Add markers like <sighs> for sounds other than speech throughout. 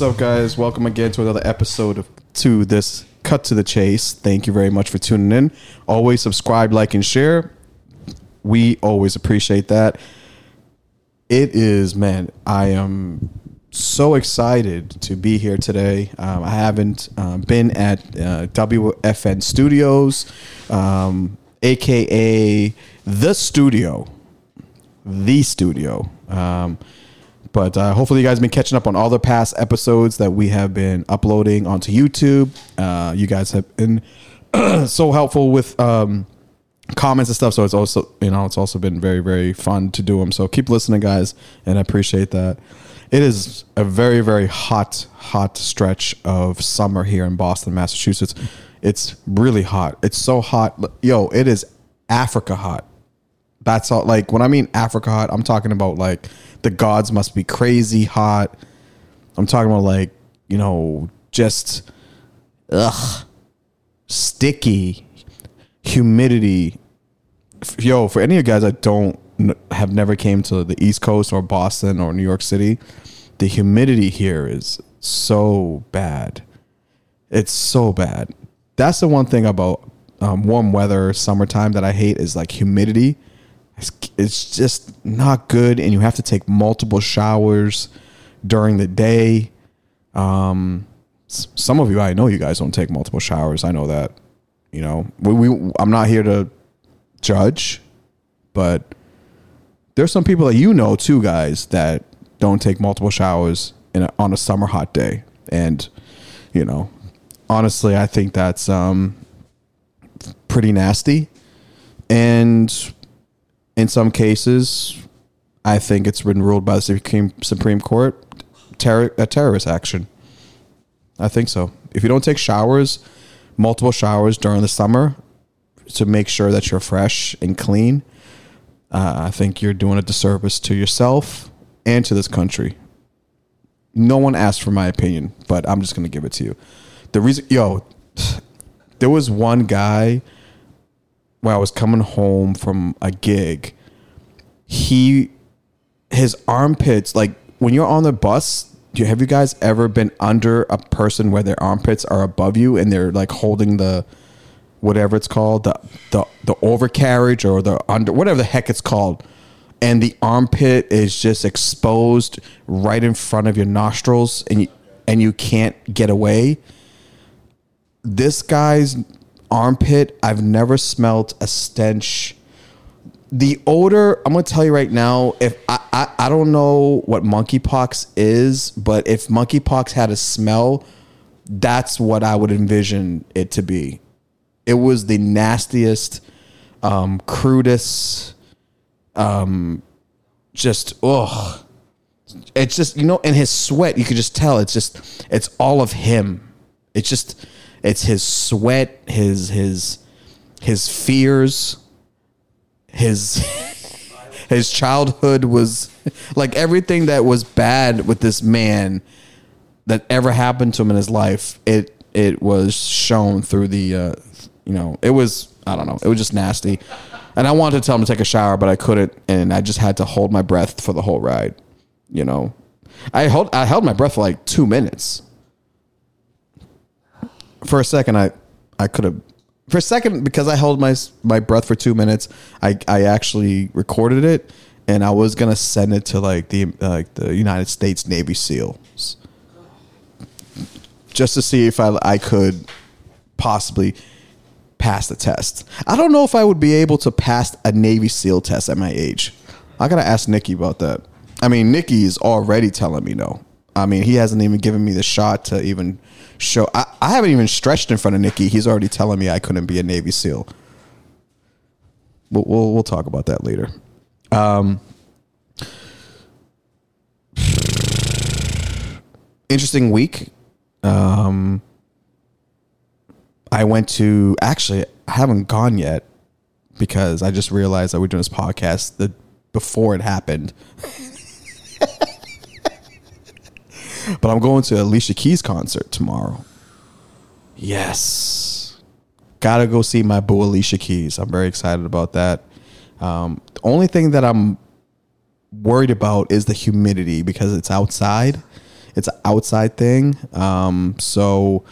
What's up, guys? Welcome again to another episode of to this cut to the chase. Thank you very much for tuning in. Always subscribe, like, and share. We always appreciate that. It is, man. I am so excited to be here today. Um, I haven't um, been at uh, WFN Studios, um, aka the studio, the studio. But uh, hopefully, you guys have been catching up on all the past episodes that we have been uploading onto YouTube. Uh, you guys have been <clears throat> so helpful with um, comments and stuff. So it's also, you know, it's also been very, very fun to do them. So keep listening, guys, and I appreciate that. It is a very, very hot, hot stretch of summer here in Boston, Massachusetts. It's really hot. It's so hot. Yo, it is Africa hot. That's all. Like when I mean Africa hot, I'm talking about like the gods must be crazy hot. I'm talking about like you know just ugh sticky humidity. Yo, for any of you guys that don't have never came to the East Coast or Boston or New York City, the humidity here is so bad. It's so bad. That's the one thing about um, warm weather, summertime that I hate is like humidity it's, it's just not good, and you have to take multiple showers during the day. Um, some of you, I know you guys don't take multiple showers. I know that. You know, we, we I'm not here to judge, but there's some people that you know too, guys, that don't take multiple showers in a, on a summer hot day, and you know, honestly, I think that's um pretty nasty, and in some cases, I think it's been ruled by the Supreme Supreme Court a terrorist action. I think so. If you don't take showers, multiple showers during the summer to make sure that you're fresh and clean, uh, I think you're doing a disservice to yourself and to this country. No one asked for my opinion, but I'm just going to give it to you. The reason, yo, <sighs> there was one guy when I was coming home from a gig, he his armpits like when you're on the bus. Do you, have you guys ever been under a person where their armpits are above you and they're like holding the whatever it's called the the the overcarriage or the under whatever the heck it's called and the armpit is just exposed right in front of your nostrils and you, and you can't get away this guy's armpit, I've never smelt a stench. The odor, I'm gonna tell you right now, if I, I, I don't know what monkeypox is, but if monkeypox had a smell, that's what I would envision it to be. It was the nastiest, um, crudest, um, just ugh. It's just you know, in his sweat, you could just tell. It's just it's all of him. It's just it's his sweat, his his his fears, his <laughs> his childhood was like everything that was bad with this man that ever happened to him in his life. It it was shown through the uh, you know it was I don't know it was just nasty. And I wanted to tell him to take a shower, but I couldn't, and I just had to hold my breath for the whole ride. You know, I hold I held my breath for like two minutes for a second, I I could have for a second because I held my my breath for two minutes. I I actually recorded it, and I was gonna send it to like the like the United States Navy SEALs, just to see if I I could possibly pass the test. I don't know if I would be able to pass a Navy SEAL test at my age. I gotta ask Nicky about that. I mean, Nicky is already telling me no. I mean, he hasn't even given me the shot to even show. I, I haven't even stretched in front of Nicky. He's already telling me I couldn't be a Navy SEAL. We'll, we'll, we'll talk about that later. Um, interesting week. Um, I went to actually I haven't gone yet because I just realized that we're doing this podcast the before it happened. <laughs> but I'm going to Alicia Keys concert tomorrow. Yes. Gotta go see my boo Alicia Keys. I'm very excited about that. Um, the only thing that I'm worried about is the humidity because it's outside It's an outside thing. Um, so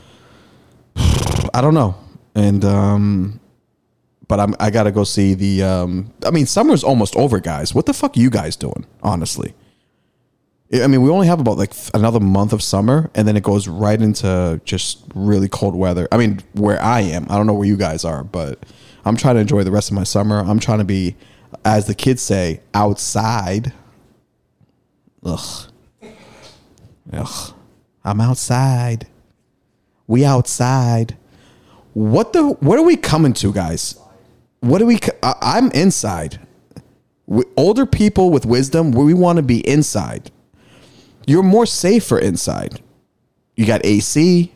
I don't know, and um, but I'm I gotta go see the. Um, I mean, summer's almost over, guys. What the fuck are you guys doing? Honestly. I mean, we only have about like another month of summer, and then it goes right into just really cold weather. I mean, where I am, I don't know where you guys are, but I'm trying to enjoy the rest of my summer. I'm trying to be, as the kids say, outside. Ugh. Ugh. I'm outside. We outside. What the? What are we coming to, guys? What do we? I, I'm inside. We, older people with wisdom, we want to be inside you're more safer inside. You got AC,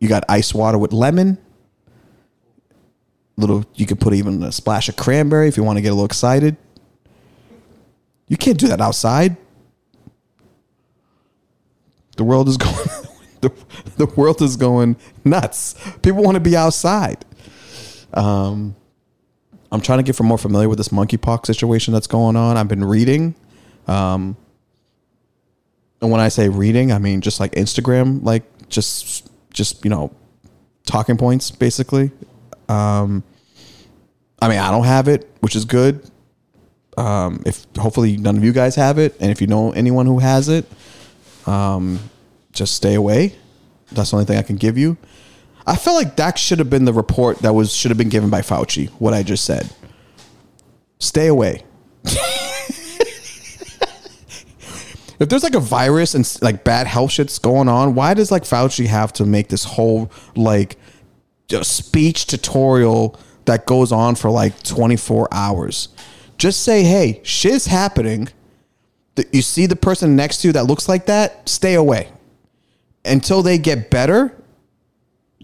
you got ice water with lemon. Little, you could put even a splash of cranberry if you want to get a little excited. You can't do that outside. The world is <laughs> going, the, the world is going nuts. People want to be outside. Um, I'm trying to get more familiar with this monkeypox situation that's going on. I've been reading. Um, and when I say reading, I mean just like Instagram, like just just you know, talking points basically. Um, I mean, I don't have it, which is good. Um, if hopefully none of you guys have it, and if you know anyone who has it, um, just stay away. That's the only thing I can give you. I felt like that should have been the report that was should have been given by Fauci. What I just said. Stay away. <laughs> if there's like a virus and like bad health shit's going on, why does like Fauci have to make this whole like speech tutorial that goes on for like 24 hours? Just say, hey, shit's happening. You see the person next to you that looks like that, stay away. Until they get better,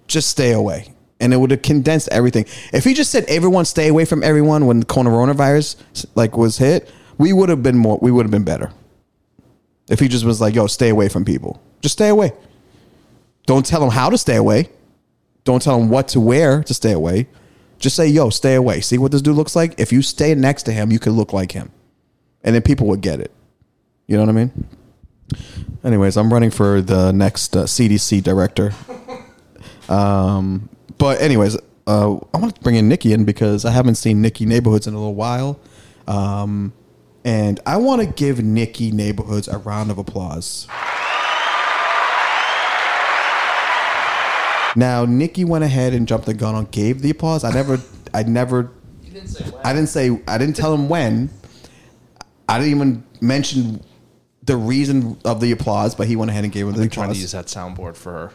just stay away. And it would have condensed everything. If he just said everyone stay away from everyone when the coronavirus like was hit, we would have been more we would have been better. If he just was like, yo, stay away from people, just stay away. Don't tell him how to stay away. Don't tell him what to wear to stay away. Just say, yo, stay away. See what this dude looks like? If you stay next to him, you could look like him. And then people would get it. You know what I mean? Anyways, I'm running for the next uh, CDC director. <laughs> Um, but, anyways, uh, I want to bring in Nicky in because I haven't seen Nicky Neighborhoods in a little while. Um, and I want to give Nicky Neighborhoods a round of applause. Now, Nicky went ahead and jumped the gun on gave the applause. I never, I never, didn't I didn't say, I didn't tell him when. I didn't even mention the reason of the applause, but he went ahead and gave her the I've been applause. trying to use that soundboard for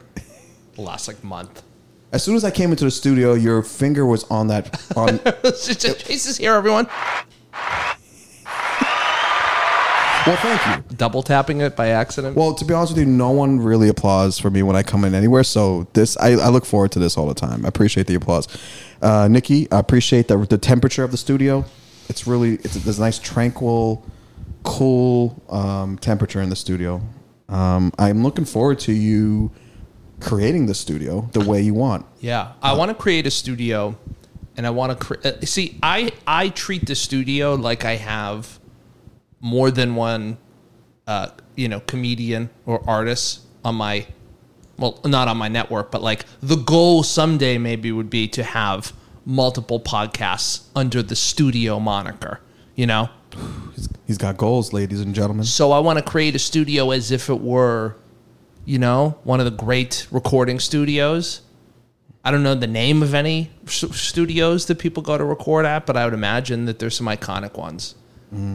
the last like month. As soon as I came into the studio, your finger was on that. On <laughs> is here, everyone. Well, thank you. Double tapping it by accident. Well, to be honest with you, no one really applauds for me when I come in anywhere. So this, I, I look forward to this all the time. I appreciate the applause, uh, Nicky. I appreciate the the temperature of the studio. It's really it's there's a nice tranquil, cool um, temperature in the studio. Um, I'm looking forward to you creating the studio the way you want. Yeah, I want to create a studio, and I want to cre- uh, see. I I treat the studio like I have more than one, uh, you know, comedian or artist on my, well, not on my network, but like the goal someday maybe would be to have multiple podcasts under the studio moniker. You know, He's, he's got goals, ladies and gentlemen. so I want to create a studio as if it were, you know, one of the great recording studios. I don't know the name of any studios that people go to record at, but I would imagine that there's some iconic ones.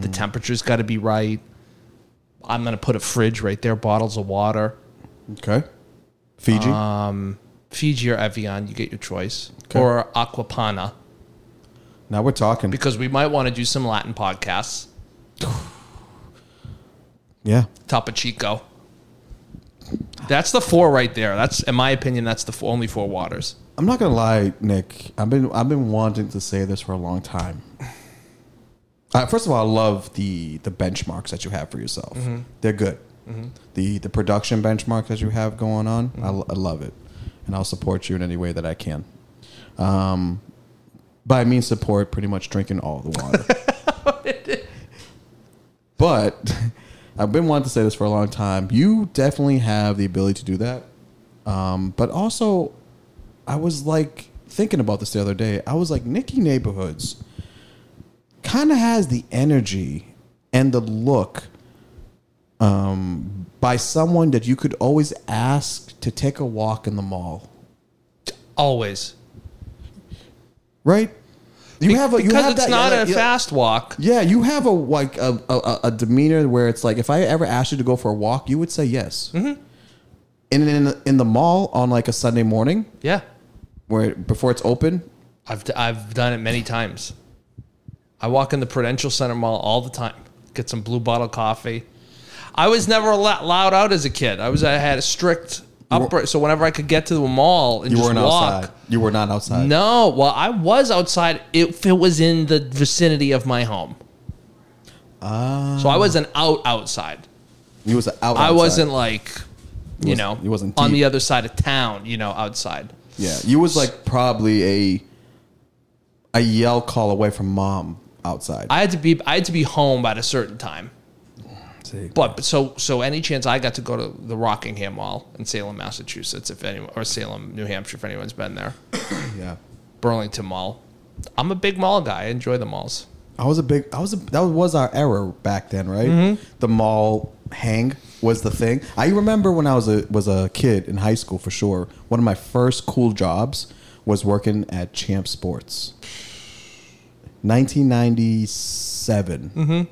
The temperature's got to be right. I'm going to put a fridge right there, bottles of water. Okay, Fiji. Um, Fiji or Evian, you get your choice. Okay. Or Acqua Panna, now we're talking. because we might want to do some Latin podcasts. <sighs> Yeah, Topo Chico. That's the four right there. That's, in my opinion, that's the f- only four waters. I'm not gonna lie, Nick. I've been I've been wanting to say this for a long time. Uh, first of all, I love the the benchmarks that you have for yourself. They're good. The the production benchmarks that you have going on, I, I love it, and I'll support you in any way that I can. Um, by means support, pretty much drinking all the water. <laughs> but <laughs> I've been wanting to say this for a long time. You definitely have the ability to do that. Um, but also, I was like thinking about this the other day. I was like, Nicky Neighborhoods kind of has the energy and the look um, by someone that you could always ask to take a walk in the mall, Always. right? You have a you because have it's that, not yeah, a yeah. fast walk. Yeah, you have a like a, a, a demeanor where it's like if I ever asked you to go for a walk, you would say yes. Mm-hmm. And in the, in the mall on like a Sunday morning, Yeah. where before it's open, I've, I've done it many times. I walk in the Prudential Center Mall all the time. Get some blue bottle coffee. I was never allo- allowed out as a kid. I was I had a strict upright, so whenever I could get to the mall and you just weren't walk. outside. You were not outside. No, well, I was outside if it was in the vicinity of my home. Ah. So I wasn't out outside. you was out. I wasn't like, you wasn't- know, you wasn't on the other side of town. You know, outside. Yeah, you was like probably a a yell call away from mom outside. I had to be I had to be home at a certain time. But so so any chance I got to go to the Rockingham Mall in Salem, Massachusetts, if anyone or Salem, New Hampshire, if anyone's been there, <coughs> yeah, Burlington Mall. I'm a big mall guy. I enjoy the malls. I was a big. I was a, that was our era back then, right? Mm-hmm. The mall hang was the thing. I remember when I was a was a kid in high school for sure. One of my first cool jobs was working at Champ Sports. 1997.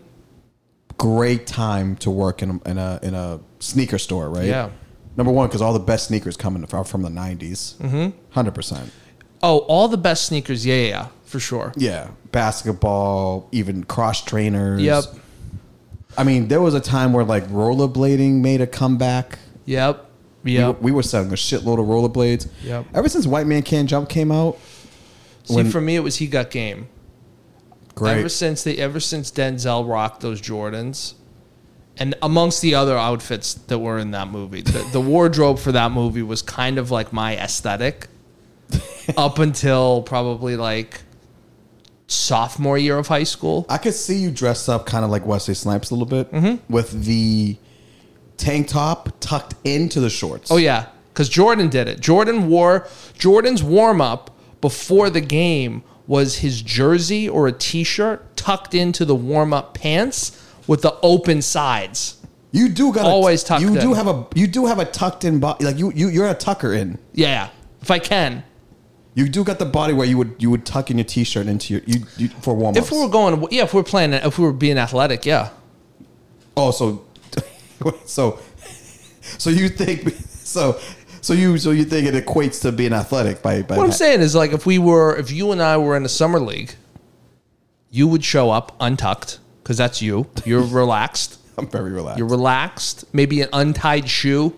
Great time to work in a, in a in a sneaker store, right? Yeah. Number one, because all the best sneakers coming are from the 90s. Mm-hmm. 100%. Oh, all the best sneakers. Yeah, yeah, yeah for sure. Yeah. Basketball, even cross trainers. Yep. I mean, there was a time where like rollerblading made a comeback. Yep. We, Yep. we were selling a shitload of rollerblades. Yep. Ever since White Man Can't Jump came out, See, when- for me, it was he got game. Great. Ever since they, ever since Denzel rocked those Jordans, and amongst the other outfits that were in that movie, the, the wardrobe for that movie was kind of like my aesthetic, <laughs> up until probably like sophomore year of high school. I could see you dressed up kind of like Wesley Snipes a little bit Mm-hmm. with the tank top tucked into the shorts. Oh yeah, because Jordan did it. Jordan wore Jordan's warm up before the game was his jersey or a t-shirt tucked into the warm up pants with the open sides. You do got Always tucked You do have a you do have a tucked in body. Like you you you're a tucker in. Yeah, if I can. You do got the body where you would you would tuck in your t-shirt into your you, you for warm ups. If we were going, yeah, if we we're playing, if we were being athletic, yeah. Oh, so, <laughs> so, so you think so? So you so you think it equates to being athletic by by What I'm saying is, like, if we were, if you and I were in a summer league, you would show up untucked because that's you. You're <laughs> relaxed. I'm very relaxed. You're relaxed. Maybe an untied shoe.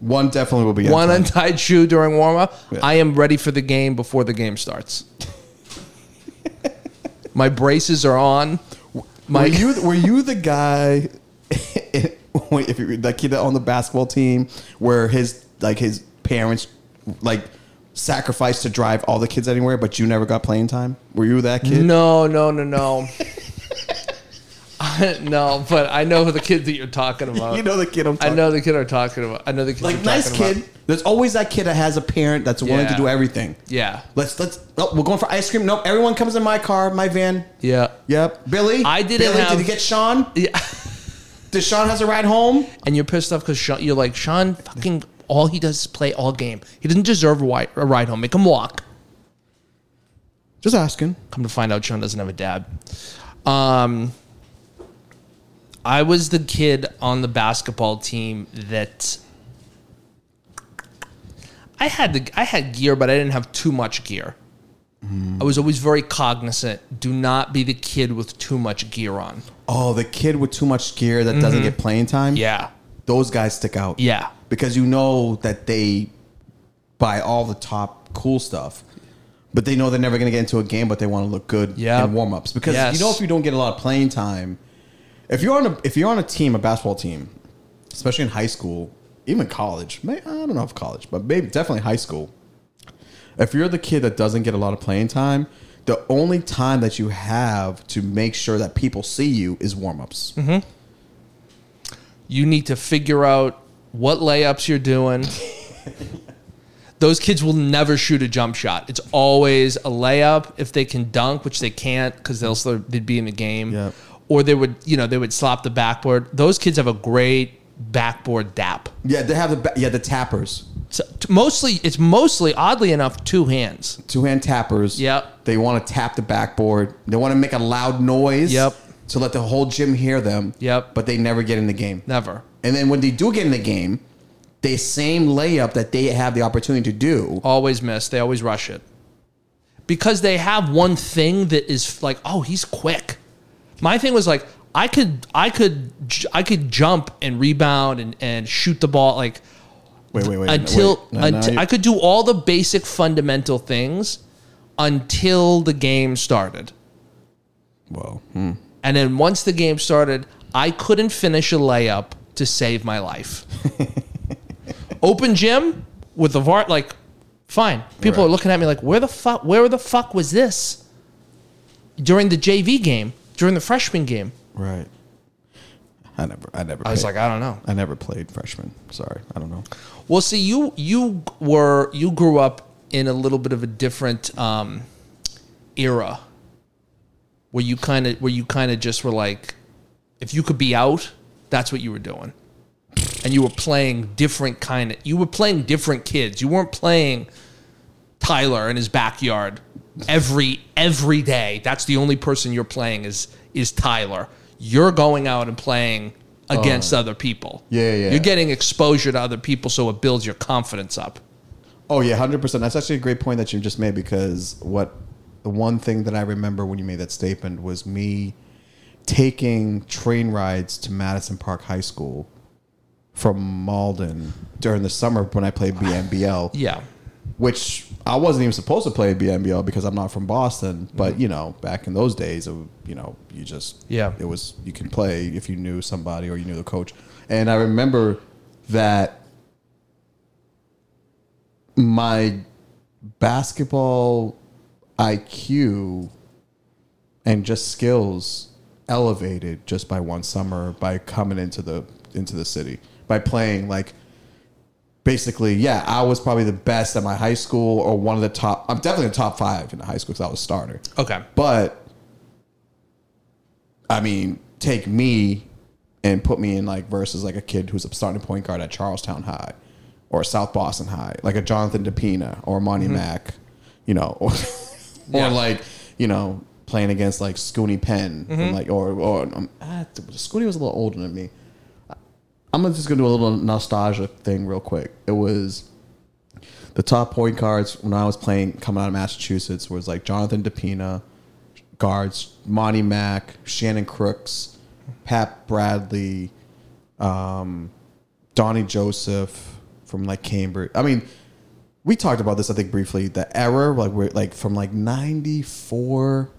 One definitely will be One untied. untied shoe during warm up. Yeah. I am ready for the game before the game starts. <laughs> My braces are on. My were you <laughs> were you the guy? if you that kid on the basketball team where his like his parents like sacrificed to drive all the kids anywhere, but you never got playing time. Were you that kid? No, no, no, no. <laughs> no, but I know the kid that you're talking about. You know the kid I'm I know the kid I'm talking about. I know the kid. like nice talking kid. about. There's always that kid that has a parent that's willing to do everything. Yeah, Let's let's. Oh, we're going for ice cream. Nope. Everyone comes in my car, my van. yeah, Yep. Billy. I didn't Billy, have- Did you get Sean? <laughs> yeah. Does Sean has a ride home? And you're pissed off because Sean, you're like Sean. Fucking all he does is play all game. He doesn't deserve a ride, a ride home. Make him walk. Just asking. Come to find out, Sean doesn't have a dad. Um, I was the kid on the basketball team that I had the I had gear, but I didn't have too much gear. I was always very cognizant. Do not be the kid with too much gear on. Oh, the kid with too much gear that doesn't get playing time. Mm-hmm. Yeah, Those guys stick out. yeah, Because you know that they buy all the top cool stuff. But they know they're never going to get into a game, but they want to look good Yep. in warm ups. Because Yes. you know if you don't get a lot of playing time, if you're on a if you're on a team, a basketball team, especially in high school, even college, I don't know if college, but maybe definitely high school. If you're the kid that doesn't get a lot of playing time, the only time that you have to make sure that people see you is warm ups. Mm-hmm. You need to figure out what layups you're doing. <laughs> Those kids will never shoot a jump shot. It's always a layup if they can dunk, which they can't because they'll still, they'd be in the game. Or they would, you know, they would slap the backboard. Those kids have a great backboard dap. Yeah, they have the ba- yeah the tappers, So, t- mostly, it's mostly oddly enough two hands. two hand tappers. Yep. They want to tap the backboard. They want to make a loud noise. Yep. To let the whole gym hear them. Yep. But they never get in the game. Never. And then when they do get in the game, the same layup that they have the opportunity to do. Always miss. They always rush it because they have one thing that is like, oh, he's quick. My thing was like, I could, I could, I could jump and rebound and, and shoot the ball like Wait, wait, wait. until, wait. No, no, until you- I could do all the basic fundamental things until the game started. Well, hmm. And then once the game started, I couldn't finish a layup to save my life. <laughs> Open gym with the VAR, like, fine. People Right. are looking at me like, where the fuck, where the fuck was this? During the JV game, during the freshman game. right. I never, I never. I was like, I don't know. I never played freshman. Sorry, I don't know. Well, see, you you were you grew up in a little bit of a different um, era, where you kind of where you kind of just were like, if you could be out, that's what you were doing, and you were playing different kind of. You were playing different kids. You weren't playing Tyler in his backyard every every day. That's the only person you're playing is is Tyler. You're going out and playing against oh. other people. Yeah, yeah. You're getting exposure to other people, so it builds your confidence up. Oh yeah, hundred percent. That's actually a great point that you just made because what the one thing that I remember when you made that statement was me taking train rides to Madison Park High School from Malden during the summer when I played BNBL. <sighs> Yeah. which I wasn't even supposed to play BNBL because I'm not from Boston. But mm-hmm. you know, back in those days, it, w- you know, you just Yeah. it was you can play if you knew somebody or you knew the coach. And I remember that my basketball IQ and just skills elevated just by one summer by coming into the into the city by playing like basically yeah i was probably the best at my high school or one of the top i'm definitely in the top five in the high school because i was a starter Okay. but i mean take me and put me in like versus like a kid who's a starting point guard at charlestown high or south boston high like a jonathan depina or monty mm-hmm. mack you know or, Yeah. or like you know playing against like Scoonie Penn from like or or um, ah, Scoonie was a little older than me i'm just gonna do a little nostalgia thing real quick it was the top point guards when I was playing coming out of Massachusetts was like Jonathan DePina, guards Monty Mack, Shannon Crooks, Pat Bradley, um, Donnie Joseph from like Cambridge. I mean, we talked about this I think briefly. The era like we're like from like '94,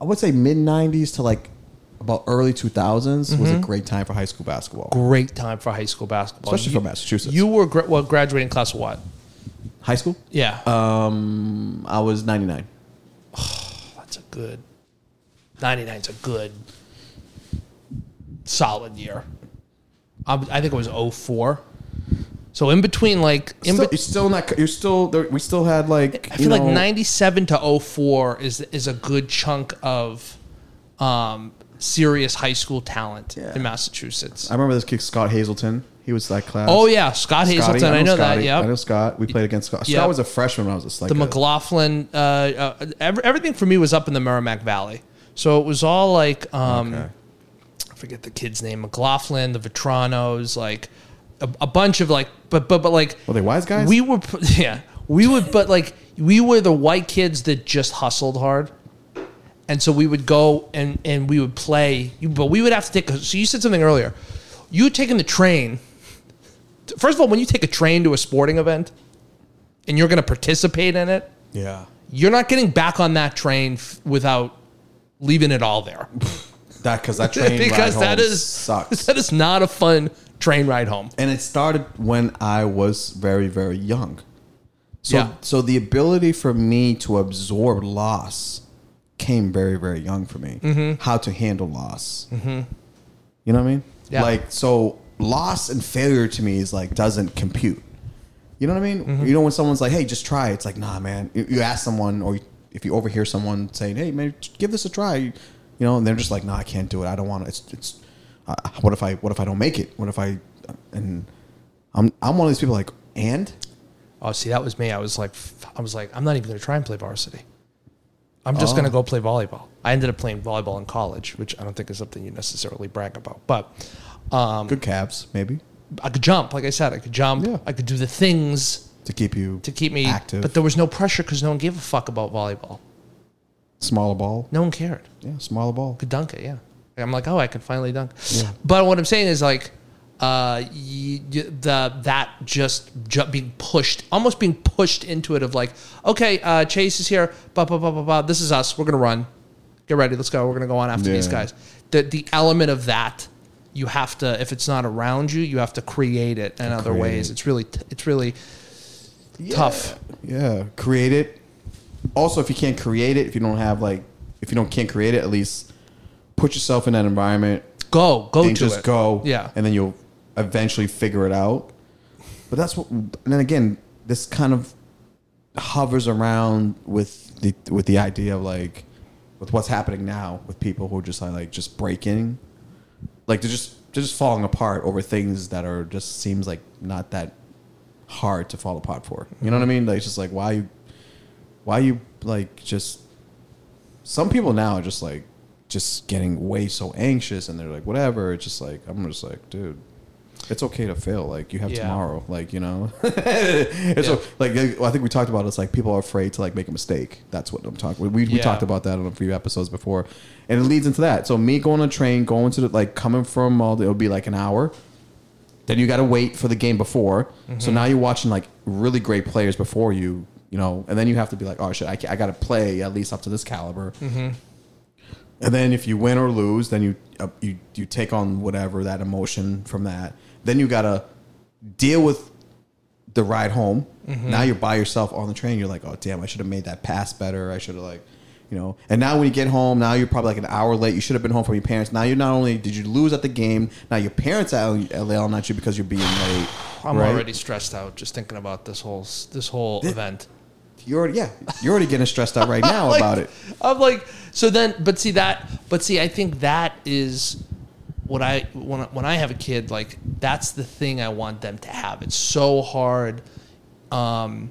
I would say mid '90s to like about early 2000s was a great time for high school basketball, Great time for high school basketball. especially you, for Massachusetts. You were gra- well, graduating class of what? high school? Yeah. Um, I was 99. <sighs> That's a good. 99's a good, solid year. Um, I think it was 04. So in between, like, in still, be- you're still not. You're still. There, we still had like. I feel like 97 to 04 is is a good chunk of um, serious high school talent Yeah. in Massachusetts. I remember this kid Scott Hazelton. He was that class. Oh yeah, Scott Scotty, Hazelton. I know, that. Yeah, I know Scott. We played against Scott. Yep. Scott was a freshman when I was just like the a- McLaughlin. Uh, uh, every, everything for me was up in the Merrimack Valley, so it was all like um, Okay. I forget the kid's name, McLaughlin, the Vetranos, like a, a bunch of like, but but but like Were they wise guys? we were, <laughs> yeah, we would, but like we were the white kids that just hustled hard. And so we would go and, and we would play, but we would have to take. So you said something earlier. You taken the train. First of all, when you take a train to a sporting event, and you're going to participate in it, yeah. you're not getting back on that train f- without leaving it all there. <laughs> That <laughs> because that train because home is sucks. that is not a fun train ride home. and it started when I was very very young. So Yeah. so the ability for me to absorb loss came very very young for me. Mm-hmm. How to handle loss. Mm-hmm. You know what I mean? Yeah. Like so, loss and failure to me is like doesn't compute. You know what I mean? Mm-hmm. You know when someone's like, "Hey, just try." It's like, "Nah, man." You, you ask someone, or if you overhear someone saying, "Hey, man, give this a try," you know, and they're just like, "Nah, I can't do it. I don't want to." It's it's. What if I what if I don't make it? What if I and I'm I'm one of these people like and Oh, see, that was me. I was like, I was like, I'm not even going to try and play varsity. I'm just Oh. going to go play volleyball. I ended up playing volleyball in college, which I don't think is something you necessarily brag about. But um, good calves maybe I could jump, like I said, I could jump. Yeah. I could do the things to keep you to keep me active. But there was no pressure because no one gave a fuck about volleyball. smaller ball. No one cared. Yeah, smaller ball. Could dunk it, yeah. I'm like, oh, I can finally dunk. Yeah. But what I'm saying is like, uh, y y the that just ju- being pushed, almost being pushed into it of like, okay, uh, Chase is here, blah blah blah blah blah. This is us. We're gonna run. Get ready. Let's go. We're gonna go on after these guys. The the element of that, you have to. If it's not around you, you have to create it in other create ways. it. It's really t- it's really tough. Yeah, create it. Also, if you can't create it, if you don't have like, if you don't can't create it, at least put yourself in that environment Go go and to just it. go. Yeah. and then you'll eventually figure it out. But that's what. And then again, this kind of hovers around with the with the idea of like with what's happening now with people who are just like, like just breaking, like they're just they're just falling apart over things that are just seems like not that hard to fall apart for. You know what I mean? Like it's just like why you why you like just some people now are just like just getting way so anxious and they're like whatever. It's just like I'm just like dude. It's okay to fail. Like you have Yeah. tomorrow. Like you know, <laughs> it's Yeah. o- like I think we talked about. It's like people are afraid to like make a mistake. That's what I'm talking. We we Yeah. talked about that on a few episodes before, and it leads into that. So me going on a train, going to the like coming from all, the, it'll be like an hour. Then you got to wait for the game before. Mm-hmm. So now you're watching like really great players before you, you know, and then you have to be like, oh shit, I, I got to play at least up to this caliber. Mm-hmm. And then if you win or lose, then you uh, you you take on whatever that emotion from that. Then you got to deal with the ride home. Mm-hmm. Now you're by yourself on the train. You're like, oh damn, I should have made that pass better. I should have like, you know. And now when you get home, now you're probably like an hour late. You should have been home from your parents. Now you're not only did you lose at the game, now your parents are yelling at you because you're being late. I'm right? already stressed out just thinking about this whole this whole event. You're already yeah. You're already getting stressed out right <laughs> now Like, about it. I'm like, so then, but see that, but see, I think that is what I when I- when I have a kid, like that's the thing I want them to have. It's so hard. Um,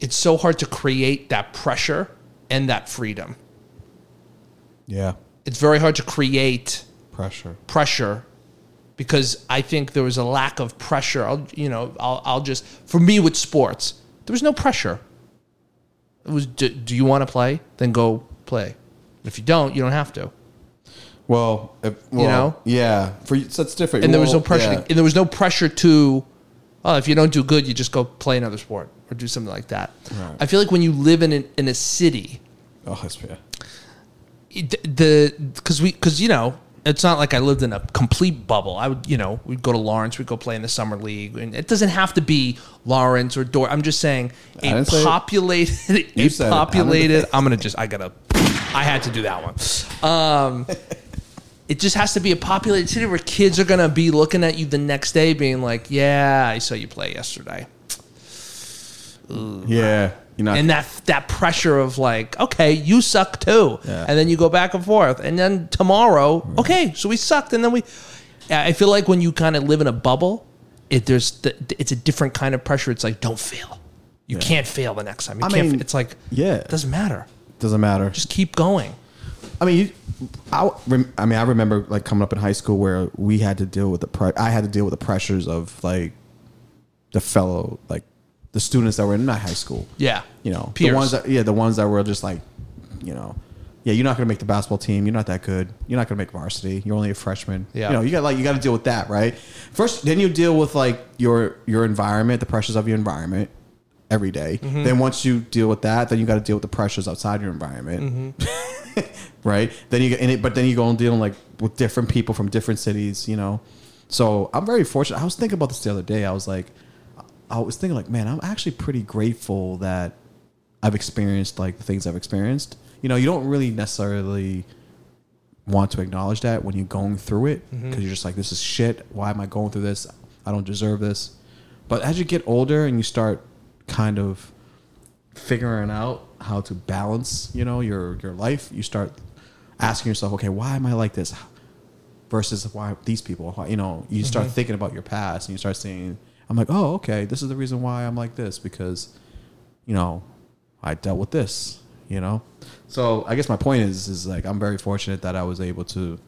it's so hard to create that pressure and that freedom. Yeah. It's very hard to create Pressure. pressure because I think there was a lack of pressure. I'll, you know, I'll, I'll just, for me with sports, there was no pressure. It was, do, do you want to play? Then go play. If you don't, you don't have to. Well, if, well know? yeah. For you, so it's different. And there was no pressure. yeah. And there was no pressure to, oh, if you don't do good, you just go play another sport or do something like that. Right. I feel like when you live in, an, in a city, Oh, that's yeah. it- the because we because you know it's not like I lived in a complete bubble. I would you know we'd go to Lawrence, we'd go play in the summer league, and it doesn't have to be Lawrence or Dor. I'm just saying a didn't say it. populated <laughs> a. Populated. I'm gonna just I gotta I had to do that one. Um, it just has to be a populated city where kids are gonna be looking at you the next day, being like, "Yeah, I saw you play yesterday." Yeah. And that that pressure of like, okay, you suck too, Yeah. and then you go back and forth, and then tomorrow, mm-hmm. okay, so we sucked, and then we. I feel like when you kind of live in a bubble, it there's the, it's a different kind of pressure. It's like don't fail, you Yeah. can't fail the next time. You I can't. mean, it's like yeah. it doesn't matter. doesn't matter. Just keep going. I mean, you, I, I mean, I remember like coming up in high school where we had to deal with the pre- I had to deal with the pressures of like the fellow like the students that were in my high school. Yeah, You know, Peers. the ones that yeah, the ones that were just like, you know, yeah, you're not gonna make the basketball team. You're not that good. You're not gonna make varsity. You're only a freshman. Yeah. you know, you got like you got to deal with that, right? First, then you deal with like your your environment, the pressures of your environment every day. Mm-hmm. Then once you deal with that, then you got to deal with the pressures outside your environment, Mm-hmm. <laughs> right? Then you get in it, but then you go and deal like with different people from different cities, you know. So I'm very fortunate. I was thinking about this the other day. I was like, I was thinking like, man, I'm actually pretty grateful that I've experienced like the things I've experienced. You know, you don't really necessarily want to acknowledge that when you're going through it because Mm-hmm. you're just like, this is shit. Why am I going through this? I don't deserve this. But as you get older and you start kind of figuring out how to balance, you know, your your life, you start asking yourself, okay, why am I like this? Versus why these people, why, you know, you start Mm-hmm. thinking about your past and you start saying, I'm like, oh, okay, this is the reason why I'm like this because, you know, I dealt with this, you know. So I guess my point is, is like I'm very fortunate that I was able to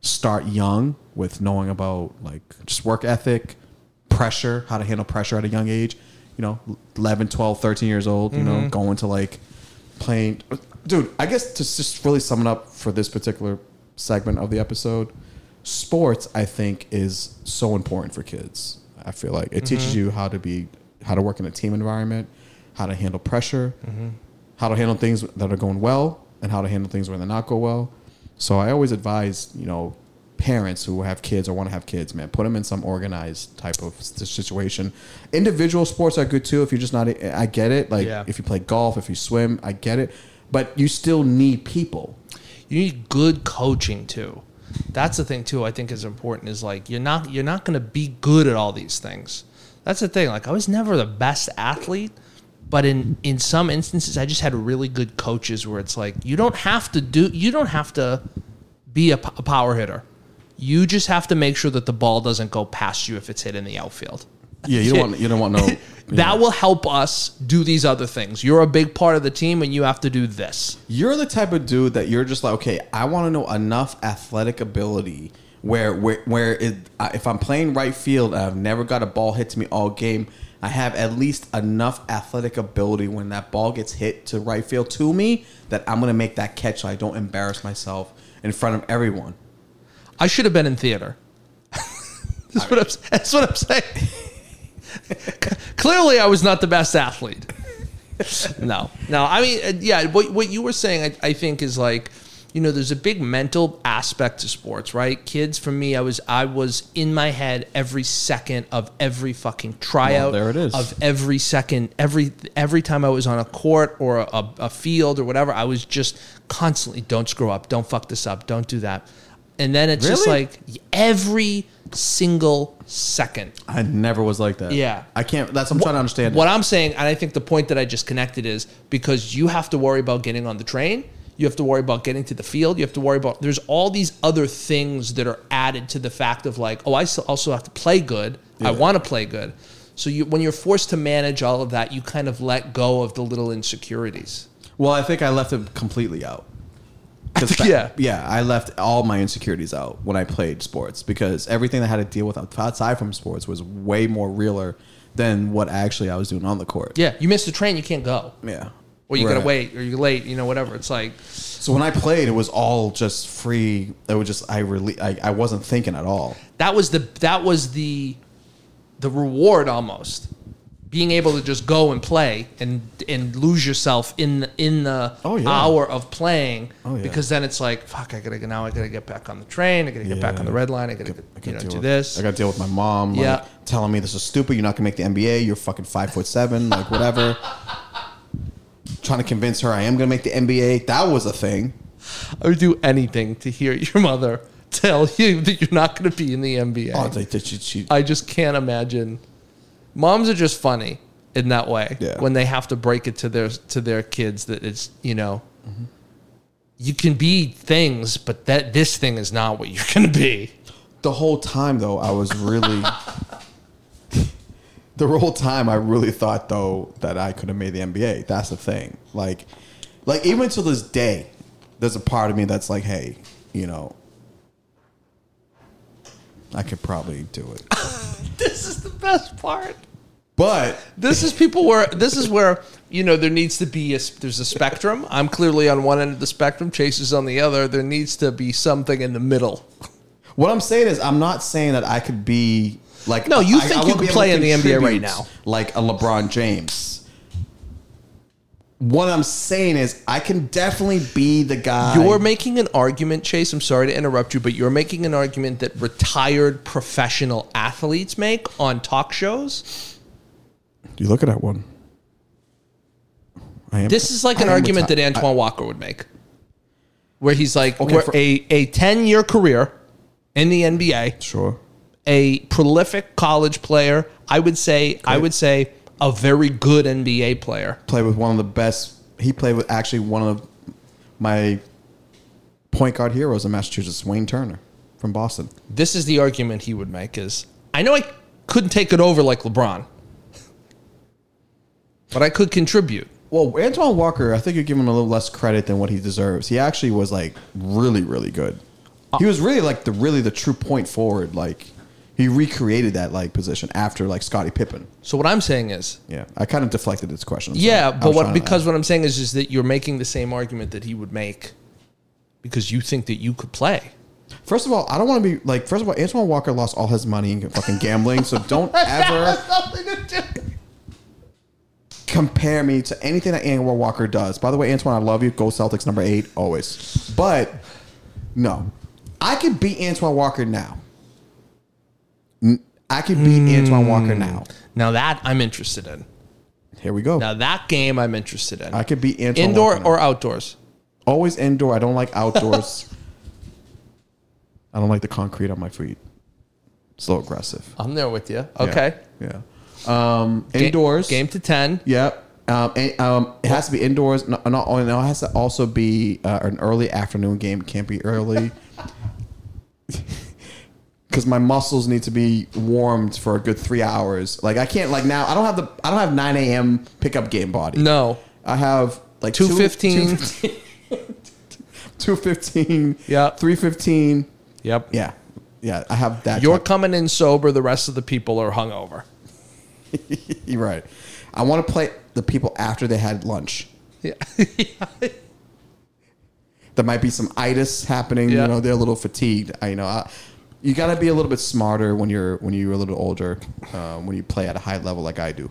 start young with knowing about like just work ethic, pressure, how to handle pressure at a young age. You know, 11, 12, 13 years old, you know, mm-hmm. going to like playing. Dude, I guess to just really sum it up for this particular segment of the episode, sports, I think, is so important for kids. I feel like it teaches mm-hmm. you how to be, how to work in a team environment, how to handle pressure, mm-hmm. how to handle things that are going well, and how to handle things when they not go well. So I always advise, you know, parents who have kids or want to have kids, man, put them in some organized type of situation. Individual sports are good too. If you're just not, I get it. Like Yeah. if you play golf, if you swim, I get it. But you still need people. you need good coaching too. That's the thing too. I think is important is like you're not you're not going to be good at all these things. That's the thing. Like I was never the best athlete, but in in some instances I just had really good coaches where it's like you don't have to do you don't have to be a, p- a power hitter. You just have to make sure that the ball doesn't go past you if it's hit in the outfield. Yeah, you don't want you don't want no. <laughs> That will help us do these other things. You're a big part of the team and you have to do this. You're the type of dude that you're just like, okay, I want to know enough athletic ability where where where it, if I'm playing right field and I've never got a ball hit to me all game, I have at least enough athletic ability when that ball gets hit to right field to me that I'm gonna make that catch so I don't embarrass myself in front of everyone. I should have been in theater. <laughs> that's, what I'm, that's what I'm saying. <laughs> Clearly, I was not the best athlete. No, no. I mean, uh, yeah. What what you were saying, I, I think, is like, you know, there's a big mental aspect to sports, right? Kids, for me, I was I was in my head every second of every fucking tryout. Well, there it is. Of every second, every every time I was on a court or a, a field or whatever, I was just constantly, don't screw up, don't fuck this up, don't do that. And then it's just like every single second. I never was like that. Yeah. I can't. That's I'm trying to understand. What I'm saying, and I think the point that I just connected is because you have to worry about getting on the train, you have to worry about getting to the field, you have to worry about there's all these other things that are added to the fact of like, oh, I still also have to play good. I want to play good. So you, when you're forced to manage all of that, you kind of let go of the little insecurities. Well, I think I left it completely out. 'Cause think- <laughs> yeah. yeah, I left all my insecurities out when I played sports because everything I had to deal with outside from sports was way more realer than what actually I was doing on the court. Yeah, you miss the train, you can't go, yeah. or you gotta wait, or you're late, you know, whatever. It's like, So when I played, it was all just free. It was just I really I, I wasn't thinking at all. that was the that was the the reward almost being able to just go and play and and lose yourself in the, in the Oh, yeah. hour of playing Oh, yeah. because then it's like fuck I gotta get now I gotta get back on the train I gotta get back on the red line I gotta I gotta know do with- this I got to deal with my mom. Like, Yeah. telling me this is stupid. You're not gonna make the NBA. You're fucking five foot seven. Like whatever. <laughs> Trying to convince her I am gonna make the NBA. That was a thing. I would do anything to hear your mother <laughs> tell you that you're not gonna be in the NBA Oh, they, they, she, she, I just can't imagine. Moms are just funny in that way Yeah. when they have to break it to their to their kids that it's you know you can be things, but that this thing is not what you're <laughs> gonna be. the whole time though i was really <laughs> the whole time i really thought though that i could have made the nba that's the thing like like even to this day there's a part of me that's like hey you know i could probably do it <laughs> This is the best part. But This is people where this is where you know there needs to be a there's a spectrum. I'm clearly on one end of the spectrum. Chase is on the other. There needs to be something in the middle. what i'm saying is i'm not saying that i could be like No, you I- think I you could play in the NBA right now. like a lebron james what i'm saying is i can definitely be the guy You're making an argument, Chase. I'm sorry to interrupt you, but you're making an argument that retired professional athletes make on talk shows. You look at that one. I am, This is like I an am argument reti- that Antoine Walker would make. where he's like Okay, where for- a a ten year career in the NBA, Sure. a prolific college player. I would say I would say a very good NBA player. Played with one of the best. He played with actually one of my point guard heroes in Massachusetts, Wayne Turner from Boston. This is the argument he would make: is I know I couldn't take it over like LeBron, but I could contribute. Well, Antoine Walker, I think you're giving him a little less credit than what he deserves. He actually was like really, really good. He was really like the really the true point forward. Like he recreated that like position after like Scottie Pippen. So what I'm saying is, Yeah, I kind of deflected this question. I'm yeah, but what because what I'm saying is is that you're making the same argument that he would make because you think that you could play. first of all, I don't want to be like. First of all, Antoine Walker lost all his money in fucking gambling, so don't <laughs> ever compare me to anything that Antoine Walker does. By the way, Antoine, I love you. Go Celtics number eight always. But no, I could beat Antoine Walker now. I could beat hmm. Antoine Walker now. Now that I'm interested in. Here we go. Now that game I'm interested in. I could beat Antoine Indoor Walker now. or outdoors? always indoor. I don't like outdoors. <laughs> I don't like the concrete on my feet. It's a little aggressive. I'm there with you. Yeah. Okay. Yeah. Um, indoors. Game to 10. Yep. Um, and, um, it has to be indoors. Not, not only, no, it has to also be uh, an early afternoon game. It can't be early. <laughs> Because my muscles need to be warmed for a good three hours. Like I can't like now. I don't have the. I don't have nine a.m. pickup game body. No. I have like 2:15. 215. <laughs> Yeah. 315. Yep. Yeah. Yeah. I have that. You're type- coming in sober. The rest of the people are hungover. <laughs> You're right. I want to play the people after they had lunch. Yeah. <laughs> There might be some itis happening. Yeah. You know, they're a little fatigued. I you know. I, you got to be a little bit smarter when you're when you're a little older, uh, when you play at a high level like I do.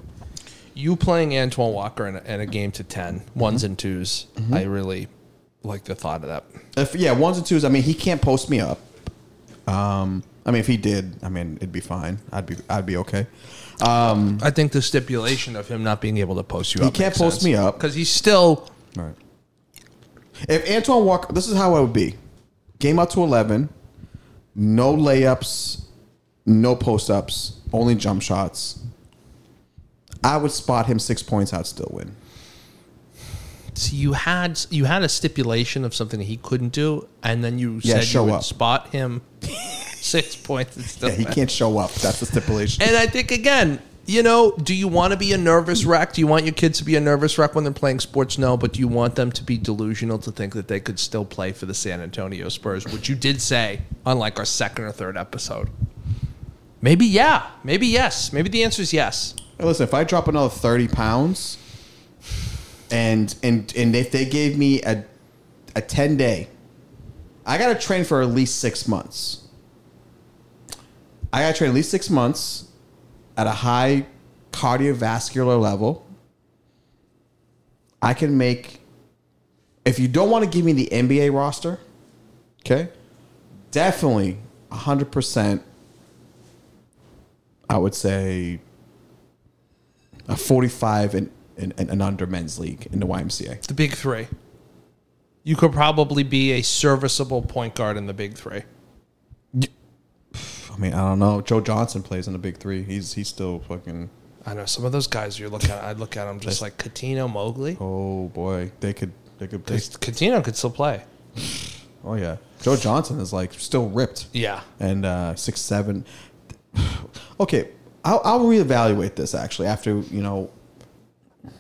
you playing Antoine Walker in a, in a game to 10, Mm-hmm. ones and 2s I really like the thought of that. If yeah, ones and twos. I mean, he can't post me up. Um, I mean, if he did, I mean, it'd be fine. I'd be I'd be okay. Um, I think the stipulation of him not being able to post you He up. can't post me up. Because he's still. Right. If Antoine Walker, this is how I would be: game out to eleven, no layups, no post ups, only jump shots. I would spot him six points. I'd still win. So you had you had a stipulation of something that he couldn't do, and then you Yeah, said show you would up. spot him <laughs> <laughs> six points and still Yeah, he can't show up. That's the stipulation. And I think again, you know, do you want to be a nervous wreck? Do you want your kids to be a nervous wreck when they're playing sports? No, but do you want them to be delusional to think that they could still play for the San Antonio Spurs, which you did say on like our second or third episode. Maybe yeah, maybe yes, maybe the answer is yes. Hey, Listen, if I drop another thirty pounds, and and and if they gave me a a ten day, I got to train for at least six months. I got to train at least six months at a high cardiovascular level. I can make. If you don't want to give me the NBA roster, okay, definitely hundred percent. I would say a 45 and, and, and under men's league in the YMCA. The big three. You could probably be a serviceable point guard in the big three. I mean, I don't know. Joe Johnson plays in the big three. He's he's still fucking. I know some of those guys. You look at, I look at them just like Cuttino, Mobley. Oh boy, they could they could. They, Cuttino could still play. oh yeah, Joe Johnson is like still ripped Yeah. and uh, six seven. <sighs> Okay, I'll, I'll reevaluate this actually after you know. <laughs>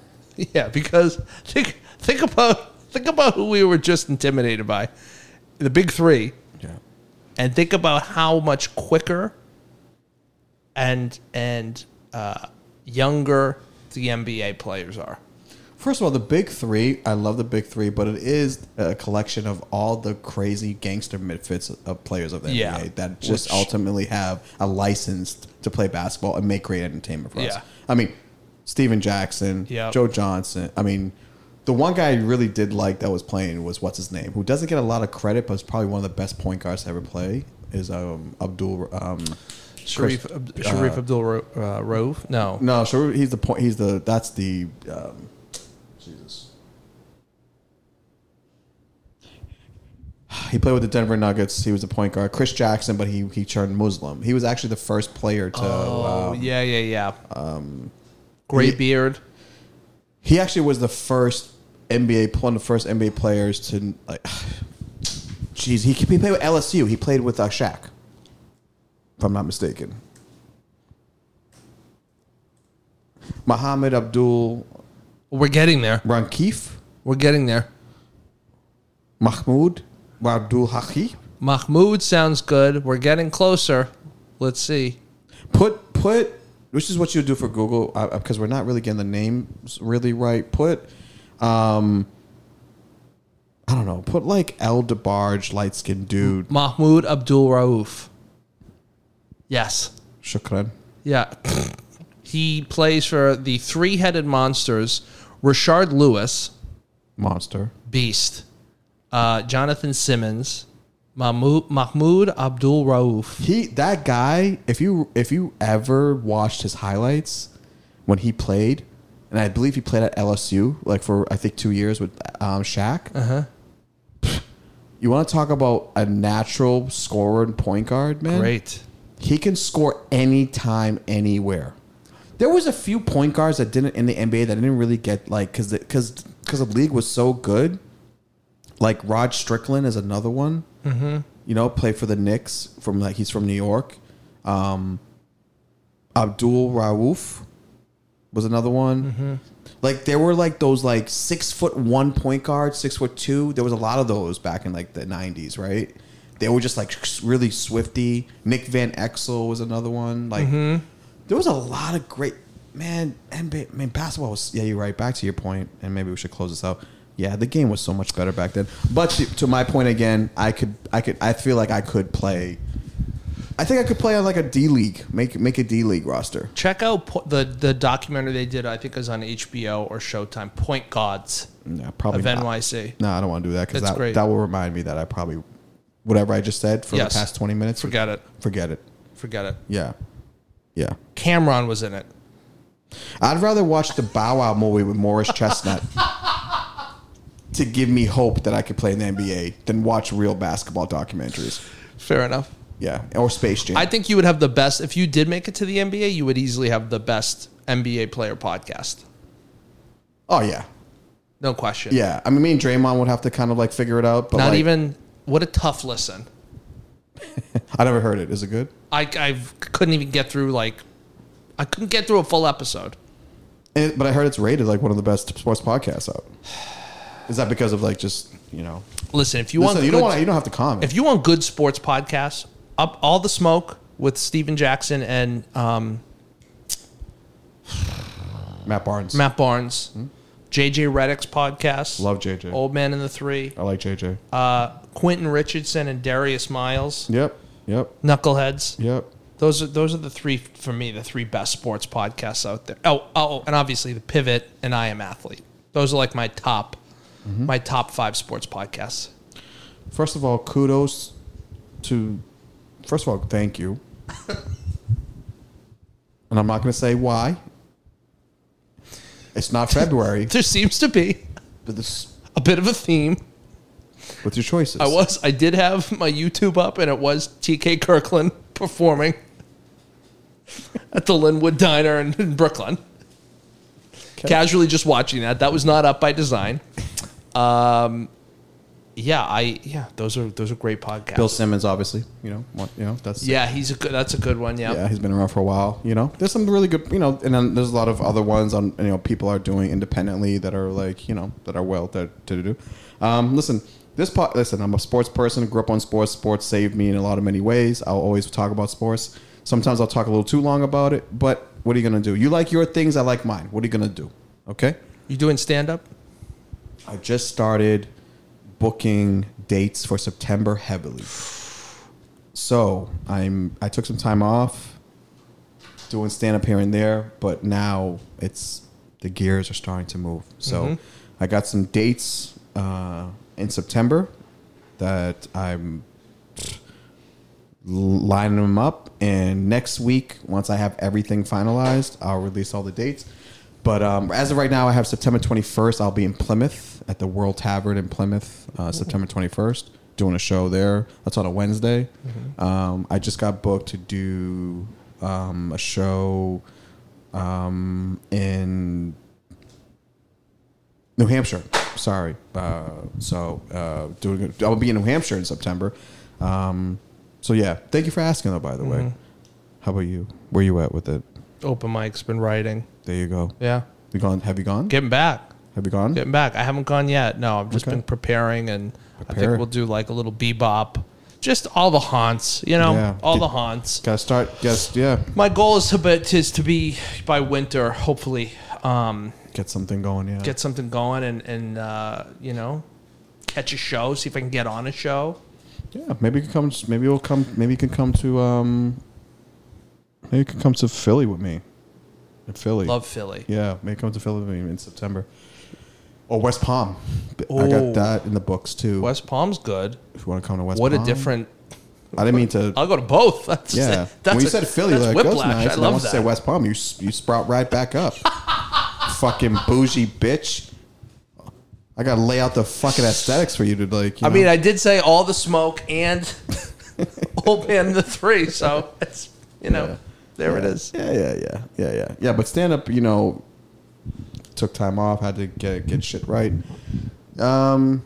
Yeah, because think think about think about who we were just intimidated by, the big three. And think about how much quicker and and uh, younger the NBA players are. First of all, the big three. I love the big three, but it is a collection of all the crazy gangster midfits of players of the Yeah. NBA that just Which- ultimately have a license to play basketball and make great entertainment for us. I mean, Stephen Jackson, Yep. Joe Johnson. I mean, the one guy I really did like that was playing was what's his name, who doesn't get a lot of credit, but is probably one of the best point guards to ever play. Is um, Abdul. Um, Sharif Chris- Ab- Sharif Abdul Ro- uh, Rove? No. no, sure. He's the point. He's the. That's the. Um, Jesus. he played with the Denver Nuggets. He was a point guard. Chris Jackson, but he he turned Muslim. He was actually the first player to. Oh, um, yeah, yeah, yeah. Um, Gray he- beard. He actually was the first NBA, one of the first NBA players to like. <sighs> Jeez, he, he played with LSU. He played with uh, Shaq, if I'm not mistaken. Muhammad Abdul We're getting there. Rankif, We're getting there. Mahmoud Abdul Haki. Mahmoud sounds good. We're getting closer. Let's see. Put put, which is what you do for Google because we're not really getting the names really right. Put, um, I don't know. Put like El DeBarge, light skinned dude. Mahmoud Abdul Rauf. Yes. Shukran. Yeah. he plays for the three headed monsters Rashard Lewis, Monster. Beast, uh, Jonathan Simmons, Mahmoud, Mahmoud Abdul Rauf. He that guy. If you if you ever watched his highlights when he played, and I believe he played at LSU like for I think two years with um, Shaq. Uh huh. You want to talk about a natural scorer and point guard, man? Great. He can score anytime, anywhere. There was a few point guards that didn't in the NBA that didn't really get like because because because the league was so good. Like Rod Strickland is another one. Mm-hmm. You know, play for the Knicks from like he's from New York. Um, Abdul Rauf was another one. Mm-hmm. Like there were like those like six foot one point guards, six foot two. There was a lot of those back in like the nineties, right? They were just like really swifty. Nick Van Exel was another one. Like mm-hmm. there was a lot of great man. NBA, man, basketball was. Yeah, you're right. Back to your point, and maybe we should close this out. Yeah, the game was so much better back then. But to, to my point again, I could, I could, I feel like I could play. I think I could play on like a D league, make make a D league roster. Check out po- the the documentary they did. I think it was on HBO or Showtime. Point Gods Yeah, probably of not. NYC. No, I don't want to do that because That's that, great. that will remind me that I probably whatever I just said for Yes. the past twenty minutes. Forget it. Forget it. Forget it. Yeah, yeah. Cameron was in it. I'd rather watch the Bow Wow movie with Morris Chestnut <laughs> to give me hope that I could play in the NBA than watch real basketball documentaries. Fair enough. Yeah, or Space Jam. I think you would have the best if you did make it to the NBA. You would easily have the best NBA player podcast. oh yeah, No question. yeah. I mean, me and Draymond would have to kind of like figure it out. But Not like, even. What a tough listen. <laughs> I never heard it. Is it good? I I couldn't even get through like. I couldn't get through a full episode. It- but I heard it's rated like one of the best sports podcasts out. Is that because of like just you know? Listen, if you Listen, want, you good, don't want. You don't have to comment. if you want good sports podcasts, up all the smoke with Stephen Jackson and um, Matt Barnes. Matt Barnes, JJ Redick's podcast, Love JJ. Old Man and the Three, I like JJ. uh, Quentin Richardson and Darius Miles, Yep. Yep. Knuckleheads. Yep. Those are those are the three for me, the three best sports podcasts out there. Oh, oh, and obviously the Pivot and I Am Athlete. Those are like my top, my top five sports podcasts. First of all, kudos to. First of all, thank you. and I'm not going to say why. It's not February, <laughs> There seems to be but this a bit of a theme. with your choices. I was, I did have my YouTube up, and it was TK Kirkland performing at the Linwood Diner in, in Brooklyn. Casually just watching that. That was not up by design. Um, yeah, I yeah, those are those are great podcasts. Bill Simmons, obviously. You know, one, you know that's yeah, he's a good. That's a good one. Yeah. yeah. He's been around for a while. You know, there's some really good. You know, and then there's a lot of other ones on. You know, people are doing independently that are like you know that are well to, to do. Um, listen, this part. Listen, I'm a sports person. Grew up on sports. Sports saved me in a lot of many ways. I'll always talk about sports. Sometimes I'll talk a little too long about it. But what are you gonna do? You like your things. I like mine. What are you gonna do? Okay. You doing stand up? I just started booking dates for September heavily. So I'm I took some time off doing stand up here and there, but now it's the gears are starting to move. So I got some dates uh, in September that I'm lining them up and next week once i have everything finalized i'll release all the dates but um, as of right now i have september 21st i'll be in plymouth at the world tavern in plymouth uh, september 21st doing a show there. That's on a Wednesday. Mm-hmm. Um, I just got booked to do um, a show um, in New Hampshire. Sorry. Uh, so uh, doing I'll be in New Hampshire in September. Um, so yeah, thank you for asking though. By the way, Mm-hmm. how about you? Where you at with it? Open mic's been writing. There you go. Yeah. You gone? Have you gone? Getting back. Have you gone? Getting back. I haven't gone yet. No, I've just Okay. been preparing and I think we'll do like a little bebop. Just all the haunts, you know, Yeah. all Get- the haunts. Gotta start. Yes. Yeah. My goal is to be, is to be by winter, hopefully, um, Get something going. Yeah. get something going and and uh, you know, catch a show. See if I can get on a show. Yeah, maybe you can come. Maybe we'll come. Maybe you can come to. um Maybe you can come to Philly with me. In Philly. Love Philly. Yeah, maybe come to Philly with me in September. Or West Palm. I Oh. got that in the books too. West Palm's good. if you want to come to West Palm. what Palm. a different. I didn't mean to. I'll go to both. <laughs> That's yeah. That's when you a- said Philly, that's like that's whiplash. nice. I and love once you that. say West Palm, you s- you sprout right back up. <laughs> Fucking bougie bitch. I gotta lay out the fucking aesthetics for you to like. You I know. mean, I did say all the smoke and <laughs> old band the three, so it's you know there it is. Yeah, yeah, yeah, yeah, yeah, yeah. But stand up, you know, took time off, had to get get shit right. Um,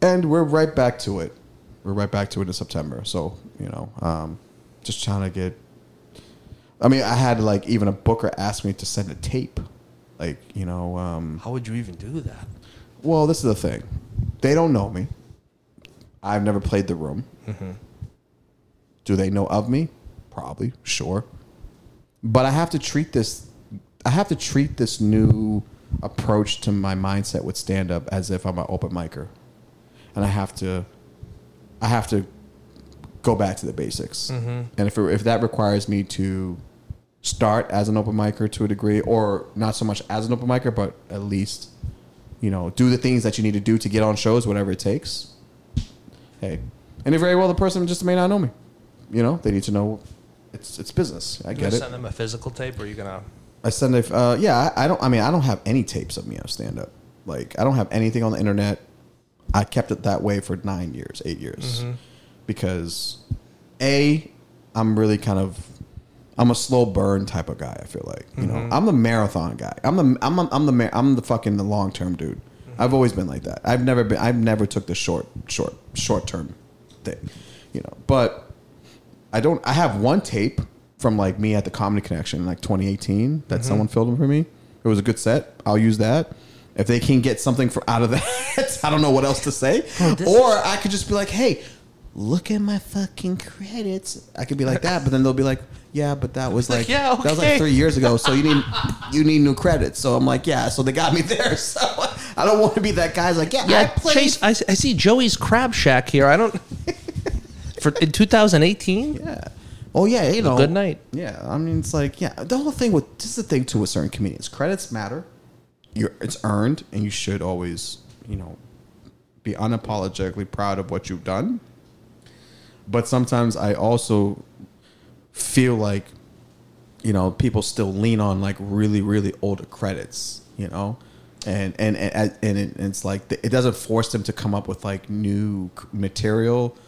and we're right back to it. We're right back to it in September. So you know, um, just trying to get. I mean, I had like even a booker ask me to send a tape, like you know. Um, How would you even do that? well, this is the thing. They don't know me. I've never played the room. Do they know of me? Probably, sure. But I have to treat this I have to treat this new approach to my mindset with stand up as if I'm an open micer. And I have to I have to go back to the basics. Mm-hmm. And if it, if that requires me to start as an open micer to a degree or not so much as an open micer but at least you know, do the things that you need to do to get on shows, whatever it takes. Hey, and if very well the person just may not know me. You know, they need to know it's it's business. I You get it. send them a physical tape, or are you gonna? I send it. Uh, yeah, I, I don't. I mean, I don't have any tapes of me on stand up. Like, I don't have anything on the internet. I kept it that way for nine years, eight years, mm-hmm. because a, I'm really kind of, I'm a slow burn type of guy. I feel like you know, mm-hmm. I'm the marathon guy. I'm the I'm I'm the I'm the fucking the long term dude. Mm-hmm. I've always been like that. I've never been. I've never took the short short short term thing, you know. But I don't. I have one tape from like me at the Comedy Connection in like 2018 that mm-hmm. someone filmed for me. It was a good set. I'll use that. If they can get something for out of that, <laughs> I don't know what else to say. <laughs> Oh, this or I could just be like, "Hey, look at my fucking credits." I could be like that, but then they'll be like, "Yeah, but that was Like, like, yeah, that was like three years ago. So you need <laughs> you need new credits." So I'm like, "Yeah." So they got me there. So I don't want to be that guy's like, "Yeah, I played." Chase. I, I see Joey's Crab Shack here. I don't. For in 2018. Yeah. Oh yeah, you know. good night. Yeah, I mean it's like yeah, the whole thing with this is the thing too with certain comedians. Credits matter. You're it's earned, and you should always you know be unapologetically proud of what you've done. But sometimes I also feel like you know people still lean on like really really older credits, you know. And and and, and it, it's like it doesn't force them to come up with like new material,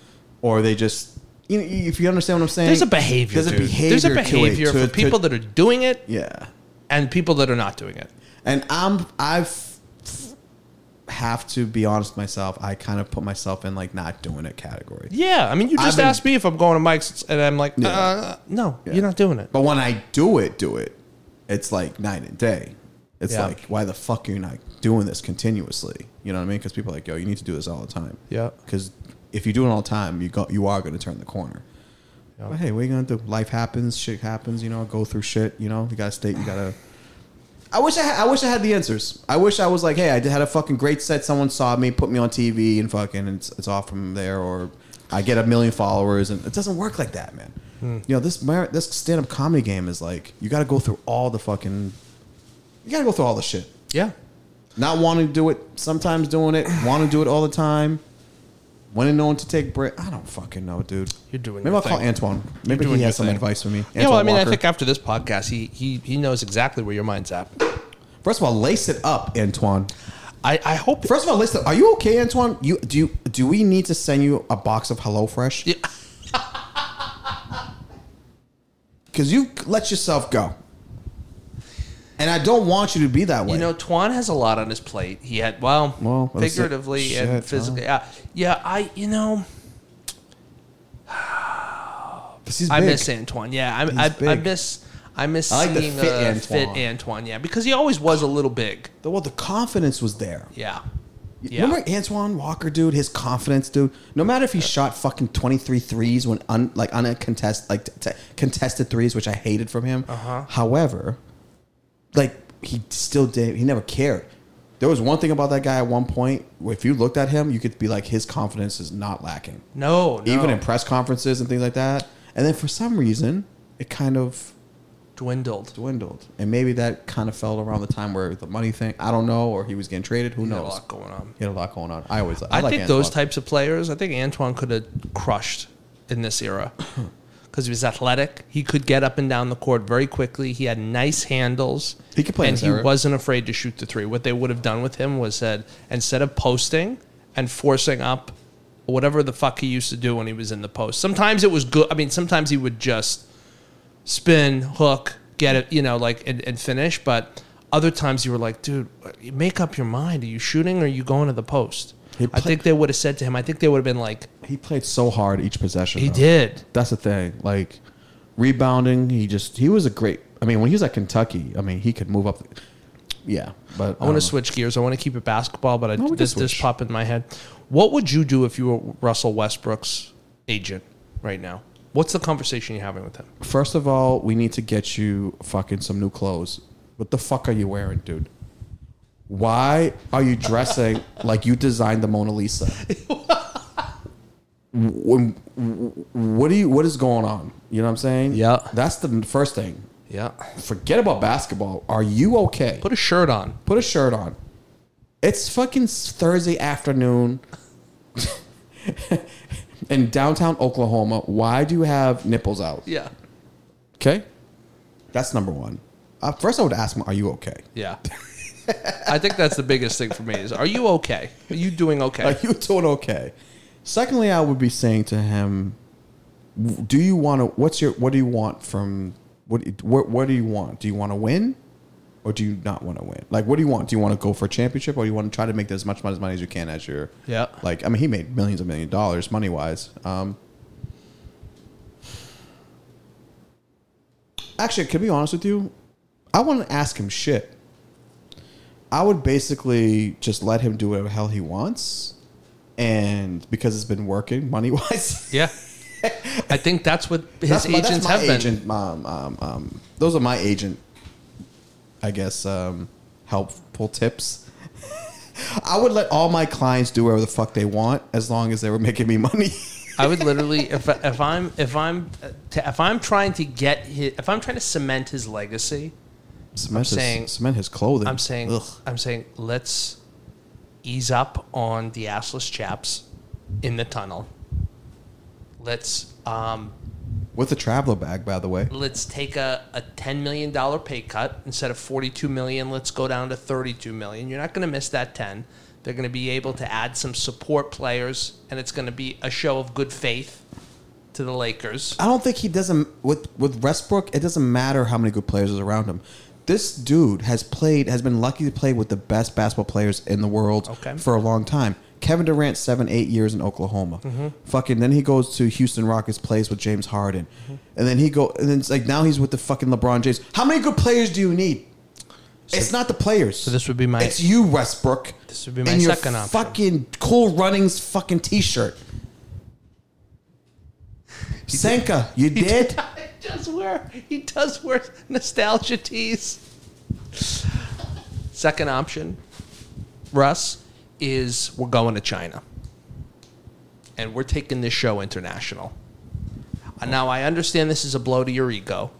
or they just you know if you understand what I'm saying. There's a behavior. There's a dude. behavior. There's a to it, behavior to- for people to- that are doing it yeah. and people that are not doing it. And I'm I've have to be honest with myself. I kind of put myself in like not doing it category. Yeah, I mean, you I've just been- asked me if I'm going to mics, and I'm like, Yeah. uh, no, Yeah. you're not doing it. But when I do it, do it, it's like night and day. It's Yeah. like why the fuck are you not doing this continuously? You know what I mean? Because people are like, yo, you need to do this all the time. Yeah. Because if you do it all the time, you go, you are going to turn the corner. Yeah. But hey, what are you gonna do? Life happens, shit happens. You know, go through shit. You know, you gotta stay. You gotta. I wish I had, I wish I had the answers. I wish I was like, hey, I did, had a fucking great set. Someone saw me, put me on TV, and fucking, it's, it's off from there. Or I get a million followers, and it doesn't work like that, man. Hmm. You know, this mar- this stand up comedy game is like you got to go through all the fucking. You got to go through all the shit. Yeah. Not wanting to do it, sometimes doing it, want to do it all the time. Wanting no one to take break. I don't fucking know, dude. You're doing Maybe I'll call. Antoine. Maybe he has some thing. advice for me. yeah, well, I Antoine mean, I think after this podcast, he he he knows exactly where your mind's at. First of all, lace it up, Antoine. I, I hope. First of all, listen. Are you okay, Antoine? You do you do we need to send you a box of HelloFresh? Yeah. <laughs> Because you let yourself go, and I don't want you to be that way. You know, Twan has a lot on his plate. He had well, Well, figuratively shit, and physically. Yeah, yeah. I you know <sighs> I miss Antoine. Yeah, I, I, I miss I miss I like the seeing fit uh, Antoine. fit Antoine. Yeah, because he always was a little big. The- well, the confidence was there. Yeah, yeah. Remember Antoine Walker, dude? His confidence, dude. No matter if he shot fucking 23 threes when un, like uncontested, like t- t- contested threes, which I hated from him. Uh-huh. However, like he still did. He never cared. There was one thing about that guy at one point. If you looked at him, you could be like, his confidence is not lacking, No, no. even in press conferences and things like that. And then for some reason, it kind of dwindled. dwindled, and maybe that kind of fell around the time where the money thing. I don't know, or he was getting traded. Who He had a knows? lot going on. He had a lot going on. I always. I, I, like think those types of players. I think Antoine could have crushed in this era <clears throat> because he was athletic. He could get up and down the court very quickly. He had nice handles. He could play and he wasn't afraid to shoot the three. What they would have done with him was said instead of posting and forcing up whatever the fuck he used to do when he was in the post. Sometimes it was good. I mean, sometimes he would just spin, hook, get it, you know, like and, and finish. But other times you were like, dude, make up your mind. Are you shooting or are you going to the post? I think they would have said to him. I think they would have been like, He played so hard each possession. he though. did. That's the thing. Like rebounding, he just he was a great. I mean, when he was at Kentucky, I mean, he could move up. Yeah, but I want to um, switch gears. I want to keep it basketball, but I, No, we this this popped in my head. What would you do if you were Russell Westbrook's agent right now? What's the conversation you're having with him? First of all, we need to get you fucking some new clothes. What the fuck are you wearing, dude? Why are you dressing like you designed the Mona Lisa? When, what do you? What is going on? You know what I'm saying? Yeah. That's the first thing. Yeah, Forget about basketball. Are you okay? put a shirt on. Put a shirt on. It's fucking Thursday afternoon <laughs> in downtown Oklahoma. Why do you have nipples out? Yeah, Okay, that's number one. Uh, first, I would ask him, "Are you okay? yeah. <laughs> I think that's the biggest thing for me is, are you okay? Are you doing okay? Are you doing okay?" Secondly, I would be saying to him, "Do you want to? What's your? What do you want from? What? What, what do you want? Do you want to win?" Or do you not want to win? Like, what do you want? Do you want to go for a championship, or do you want to try to make as much money as you can as your Yeah. Like, I mean, he made millions of million dollars money wise. Um, actually, to be honest with you, I want to ask him shit. I would basically just let him do whatever hell he wants, and because it's been working money wise. yeah, I think that's what <laughs> his that's my, agents that's my have been. Um, um, um, those are my agent. I guess um, helpful tips. <laughs> I would let all my clients do whatever the fuck they want as long as they were making me money. <laughs> I would literally, if if I'm if I'm if I'm trying to get his, if I'm trying to cement his legacy, cement, his, saying- cement his clothing. I'm saying Ugh. I'm saying let's ease up on the assless chaps in the tunnel. Let's um, with a traveler bag, by the way. let's take a, a ten million dollar pay cut instead of forty two million. Let's go down to thirty two million. You're not going to miss that ten. They're going to be able to add some support players, and it's going to be a show of good faith to the Lakers. I don't think he doesn't with with Westbrook. It doesn't matter how many good players is around him. This dude has played, has been lucky to play with the best basketball players in the world Okay. for a long time. Kevin Durant, seven, eight years in Oklahoma. Mm-hmm. Fucking, then he goes to Houston Rockets, plays with James Harden, Mm-hmm. and then he go, and then it's like now he's with the fucking LeBron James. How many good players do you need? it's not the players. So this would be my- It's you, Westbrook. This would be my and your second option. Fucking cool runnings, fucking t-shirt. <laughs> Senka, <laughs> you did. Does wear he does wear nostalgia tees. Second option, Russ, is we're going to China. And we're taking this show international. Now I understand this is a blow to your ego,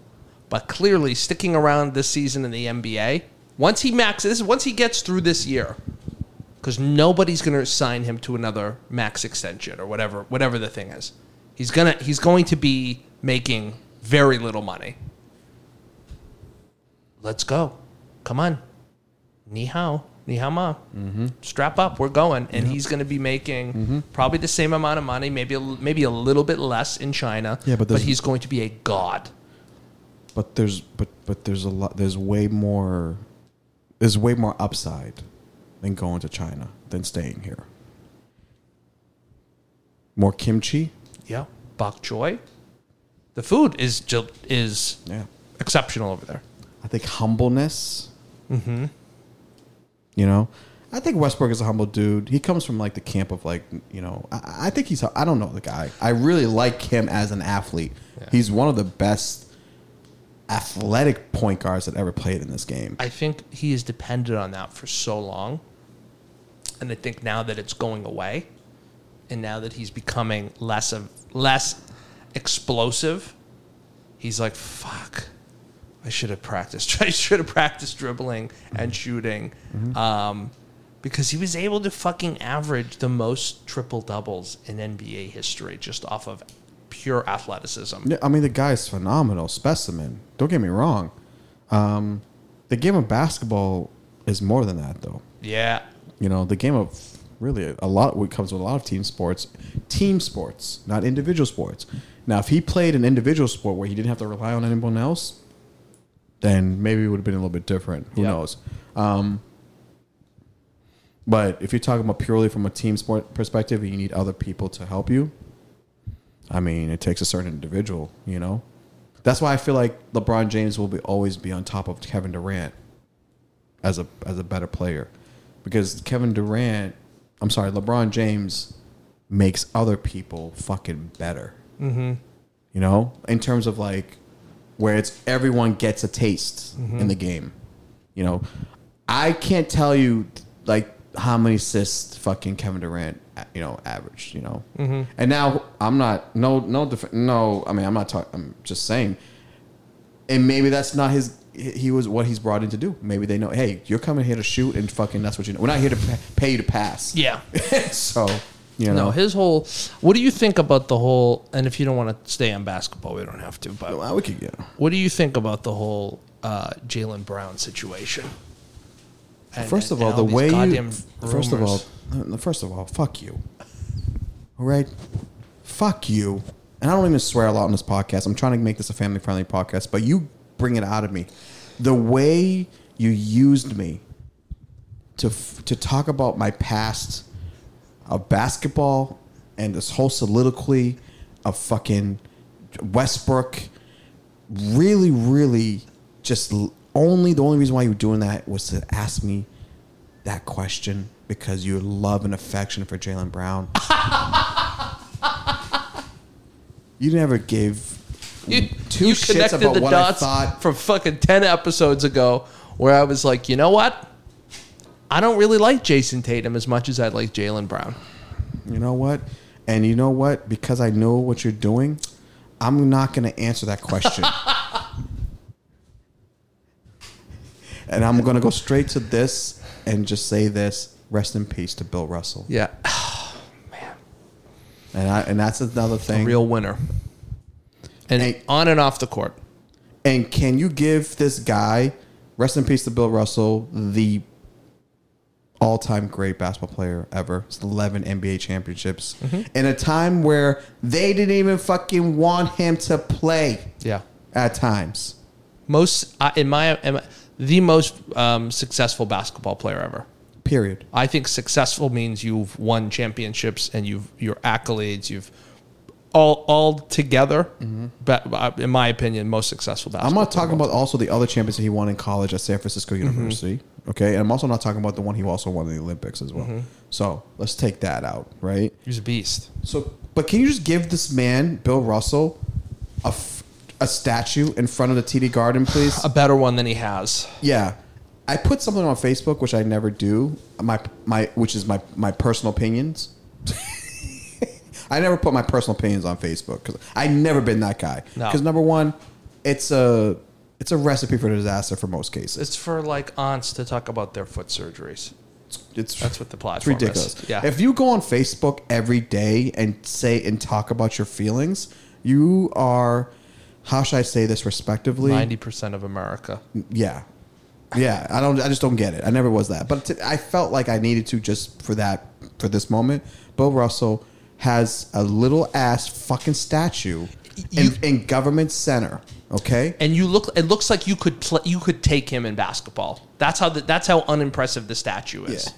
but clearly sticking around this season in the NBA, once he maxes once he gets through this year, because nobody's going to sign him to another max extension or whatever whatever the thing is. He's gonna he's going to be making very little money. Let's go. Come on. Ni hao. Nihama, mm-hmm. strap up, we're going, and he's going to be making mm-hmm. probably the same amount of money, maybe a, l- maybe a little bit less in China. Yeah, but but he's going to be a god. But there's but but there's a lot. There's way more. There's way more upside than going to China than staying here. More kimchi. Yeah, bok choy. The food is ju- is Yeah. exceptional over there. I think humbleness. Mm-hmm. You know, I think Westbrook is a humble dude. He comes from like the camp of like you know. I, I think he's. I don't know the guy. I really like him as an athlete. Yeah. He's one of the best athletic point guards that ever played in this game. I think he has depended on that for so long. And I think now that it's going away and now that he's becoming less of less explosive, he's like, fuck. I should have practiced. <laughs> I should have practiced dribbling and shooting. Um, because he was able to fucking average the most triple doubles in NBA history just off of pure athleticism. Yeah, I mean, the guy's phenomenal specimen. Don't get me wrong. Um, the game of basketball is more than that, though. Yeah. You know, the game of really a lot. What comes with a lot of team sports, team sports, not individual sports. Now, if he played an individual sport where he didn't have to rely on anyone else, then maybe it would have been a little bit different. Who Yeah. knows? Um, but if you're talking about purely from a team sport perspective, and you need other people to help you. I mean, it takes a certain individual, you know. That's why I feel like LeBron James will be always be on top of Kevin Durant as a as a better player, because Kevin Durant, I'm sorry, LeBron James makes other people fucking better. Mm-hmm. You know, in terms of like where it's everyone gets a taste in the game. You know, I can't tell you like how many assists fucking Kevin Durant, you know, averaged. You know, and now I'm not no no def- no. I mean, I'm not talking. I'm just saying, and maybe that's not his. He he was what he's brought in to do. Maybe they know, hey, you're coming here to shoot, and fucking that's what you know. We're not here to pay you to pass. Yeah. <laughs> so you know, No, his whole. What do you think about the whole? And if you don't want to stay on basketball, we don't have to. But well, we could get. what do you think about the whole uh, Jaylen Brown situation? And- First of and all, the way you. First of all, uh, first of all, fuck you. All right, fuck you. And I don't even swear a lot on this podcast. I'm trying to make this a family friendly podcast, but you bring it out of me. The way you used me to f- to talk about my past of basketball and this whole soliloquy of fucking Westbrook really, really just only the only reason why you were doing that was to ask me that question because you love and affection for Jaylen Brown. <laughs> you never gave you, two you shits connected about the what dots I thought. from fucking ten episodes ago, where I was like, you know what? I don't really like Jayson Tatum as much as I like Jaylen Brown. You know what? And you know what? Because I know what you're doing, I'm not going to answer that question. <laughs> and I'm going to go straight to this and just say this: Rest in peace to Bill Russell. Yeah, <sighs> And I, and that's another a thing. real winner. And Hey. on and off the court. And can you give this guy, rest in peace to Bill Russell, the all-time great basketball player ever, It's 11 NBA championships, in a time where they didn't even fucking want him to play Yeah. at times. most uh, in my, in my the most um, successful basketball player ever. Period. I think successful means you've won championships and you've your accolades. You've all all together. But uh, in my opinion, most successful basketball. I'm not talking about also the other champions that he won in college at San Francisco University. Okay, and I'm also not talking about the one he also won in the Olympics as well. Mm-hmm. So let's take that out, right? He's a beast. So, but can you just give this man, Bill Russell, a, f- a statue in front of the TD Garden, please? <sighs> A better one than he has. yeah, I put something on Facebook, which I never do. My my, which is my my personal opinions. <laughs> I never put my personal opinions on Facebook because I never been that guy. No. Because number one, it's a it's a recipe for disaster for most cases. It's for like aunts to talk about their foot surgeries. It's That's what the It's platform ridiculous. is. Yeah. If you go on Facebook every day and say and talk about your feelings, you are, how should I say this respectively? Ninety percent of America. Yeah. Yeah, I don't. I just don't get it. I never was that, but t- I felt like I needed to just for that for this moment. Bill Russell has a little ass fucking statue in, in government center. Okay, And you look. It looks like you could play, you could take him in basketball. That's how the, that's how unimpressive the statue is. Yeah.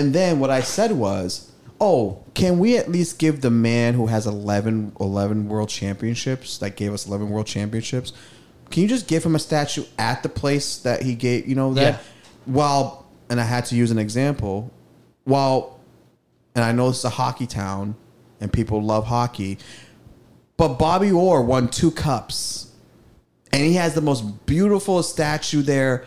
And then what I said was, oh, can we at least give the man who has 11, 11 world championships, that gave us 11 world championships, can you just give him a statue at the place that he gave, you know, that Yeah. while, and I had to use an example, while, and I know it's a hockey town and people love hockey, but Bobby Orr won two cups and he has the most beautiful statue there,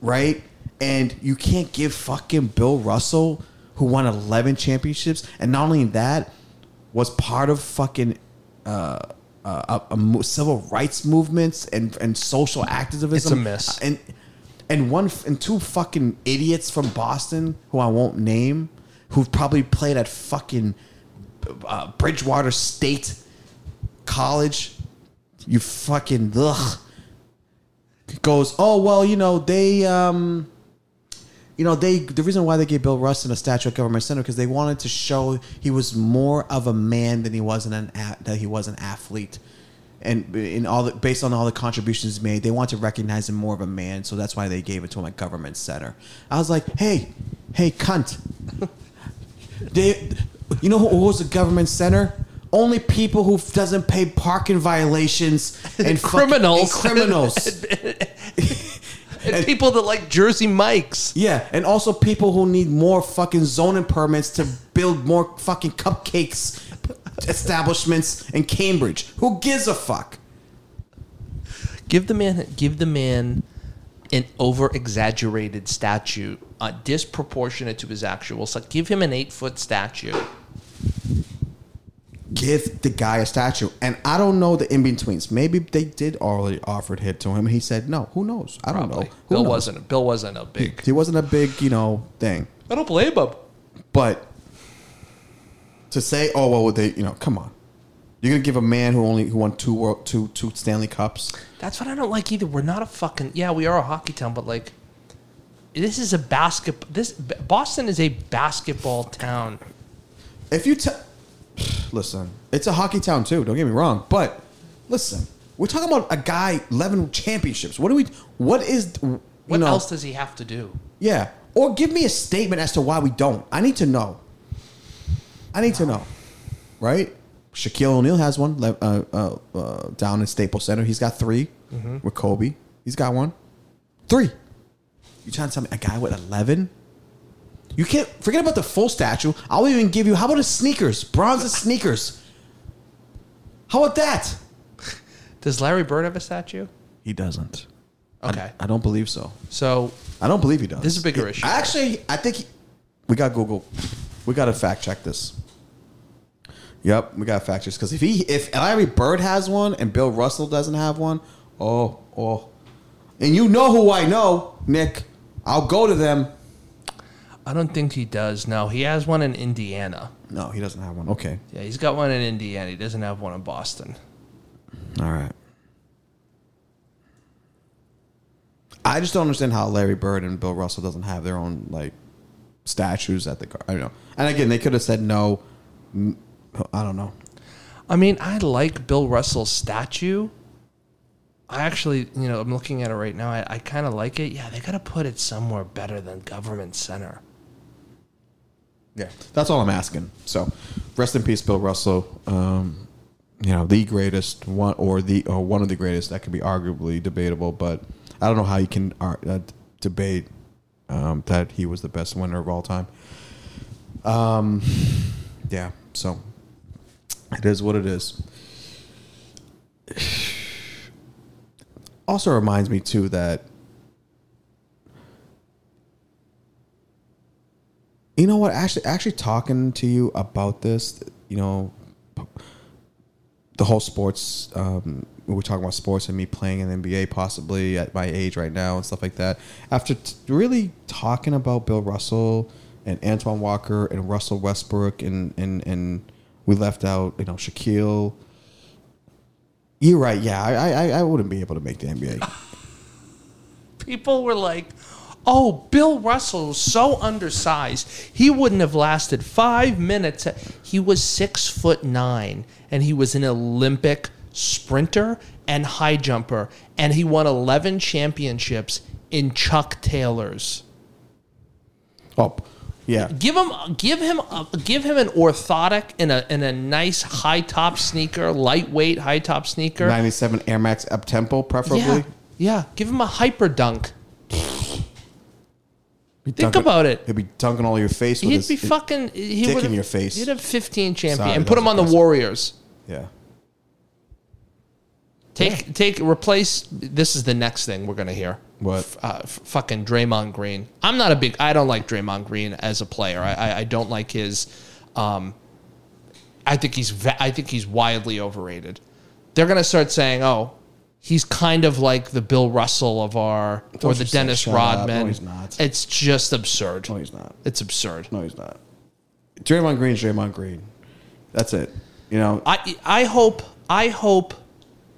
right? And you can't give fucking Bill Russell, who won 11 championships, and not only that, was part of fucking uh, uh, a, a civil rights movements and and social activism. It's a miss. And and one and two fucking idiots from Boston who I won't name, who've probably played at fucking uh, Bridgewater State College. You fucking ugh. Goes, oh well, you know they, um, you know they. The reason why they gave Bill Rustin a statue at Government Center because they wanted to show he was more of a man than he was an that he was an athlete, and in all the, based on all the contributions made, they want to recognize him more of a man. So that's why they gave it to him at Government Center. I was like, hey, hey, cunt. <laughs> They, you know who owns the government center? Only people who doesn't pay parking violations <laughs> and fucking- Criminals. and criminals. <laughs> And people that like Jersey Mikes. yeah, and also people who need more fucking zoning permits to build more fucking cupcakes establishments in Cambridge. Who gives a fuck? Give the man give the man an over exaggerated statue, uh, disproportionate to his actual size. Give him an eight foot statue. Give the guy a statue. And I don't know the in betweens. Maybe they did already offered it to him and he said no. Who knows? I don't Probably. know. Who Bill knows? wasn't Bill wasn't a big. He wasn't a big, you know, thing. I don't blame him. But to say, oh well, they, you know, come on, you're gonna give a man who only who won two world, two two Stanley Cups. That's what I don't like either. We're not a fucking yeah. We are a hockey town, but like, this is a basket. This Boston is a basketball town. If you tell, <sighs> listen, it's a hockey town too. Don't get me wrong, but listen, we're talking about a guy eleven championships. What do we? What is? What know, else does he have to do? Yeah, or give me a statement as to why we don't. I need to know. I need to know, right? Shaquille O'Neal has one uh, uh, uh, down in Staples Center. He's got 3 with Kobe. He's got one. Three. You trying to tell me a guy with eleven? You can't forget about the full statue. I'll even give you. How about his sneakers? Bronze <laughs> sneakers. How about that? Does Larry Bird have a statue? He doesn't. Okay, I don't believe so. so I don't believe he does. This is a bigger issue. Actually, I think he, we got Google. We got to fact check this. Yep, we got to fact check this. because if he if Larry Bird has one and Bill Russell doesn't have one, oh oh, and you know who I know, Nick. I'll go to them. I don't think he does. No, he has one in Indiana. No, he doesn't have one. Okay, Yeah, he's got one in Indiana. He doesn't have one in Boston. all right. I just don't understand how Larry Bird and Bill Russell doesn't have their own like statues at the car. I don't know. And again, they could have said no. I don't know. I mean, I like Bill Russell's statue. I actually, you know, I'm looking at it right now. I, I kind of like it. Yeah, they got to put it somewhere better than Government Center. Yeah, that's all I'm asking. So, rest in peace, Bill Russell. Um, you know, the greatest one or the or one of the greatest. That could be arguably debatable, but I don't know how you can uh, debate um, that he was the best winner of all time. Um, yeah. So it is what it is. <sighs> Also reminds me too that you know what? Actually actually talking to you about this you know the whole sports um we we're talking about sports and me playing in the nba possibly at my age right now and stuff like that. After t- really talking about bill russell and antoine walker and russell westbrook and and and we left out you know shaquille. You're right. Yeah i i i wouldn't be able to make the nba <laughs> people were like, "Oh, Bill Russell is so undersized. He wouldn't have lasted five minutes. He was six foot nine, and he was an Olympic sprinter and high jumper, and he won eleven championships in Chuck Taylors." Oh, yeah. Give him, give him, a, give him an orthotic in a in a nice high top sneaker, lightweight high top sneaker. 97 Air Max up tempo, preferably. Yeah, yeah. Give him a hyper dunk. Be Think dunking- about it. He'd be dunking all your face with He'd his be fucking. He dick in your face. He'd have 15 champion Sorry, and put him on the. Warriors. Yeah. Take take replace. This is the next thing we're gonna hear. What? F- uh, f- fucking Draymond Green. I'm not a big. I don't like Draymond Green as a player. I I, I don't like his. Um, I think he's I think he's wildly overrated. They're gonna start saying, oh. He's kind of like the Bill Russell of our, Don't or the Dennis. Rodman. No, he's not. It's just absurd. No, he's not. It's absurd. No, he's not. Draymond Green's Draymond Green. That's it. You know, I I hope I hope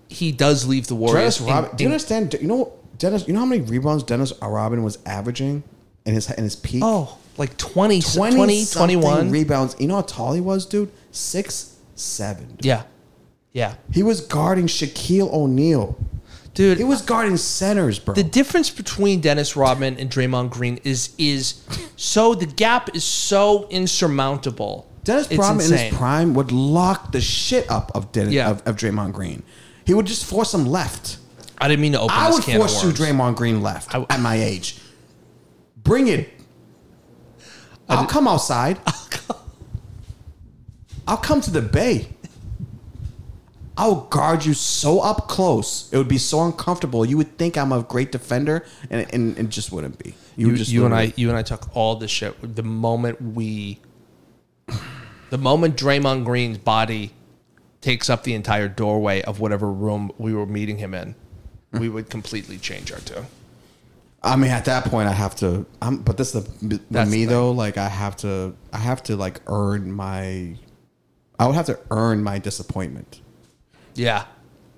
he does leave the Warriors. Dennis in- Rodman. Do you understand? You know, Dennis. You know how many rebounds Dennis Rodman was averaging in his in his peak? Oh, like 20, 20, 20, 21. rebounds. You know how tall he was, dude? Six seven. dude. yeah. Yeah. He was guarding Shaquille O'Neal. Dude, He was guarding centers, bro. the difference between Dennis Rodman and Draymond Green is is so the gap is so insurmountable. Dennis It's Rodman in his prime would lock the shit up of Dennis, Yeah. of, of Draymond Green. He would just force him left. I didn't mean to open I would force you. Draymond Green left I- at my age. Bring it. <laughs> I'll come outside. I'll come to the bay. I'll guard you so up close. It would be so uncomfortable. You would think I'm a great defender, and and it just wouldn't be. You, would just you and I, you and I took all the shit. The moment we, the moment Draymond Green's body takes up the entire doorway of whatever room we were meeting him in, we would completely change our tune. I mean, at that point, I have to. I'm, but this is the That's me the though. Like I have to. I have to like earn my. I would have to earn my disappointment. Yeah,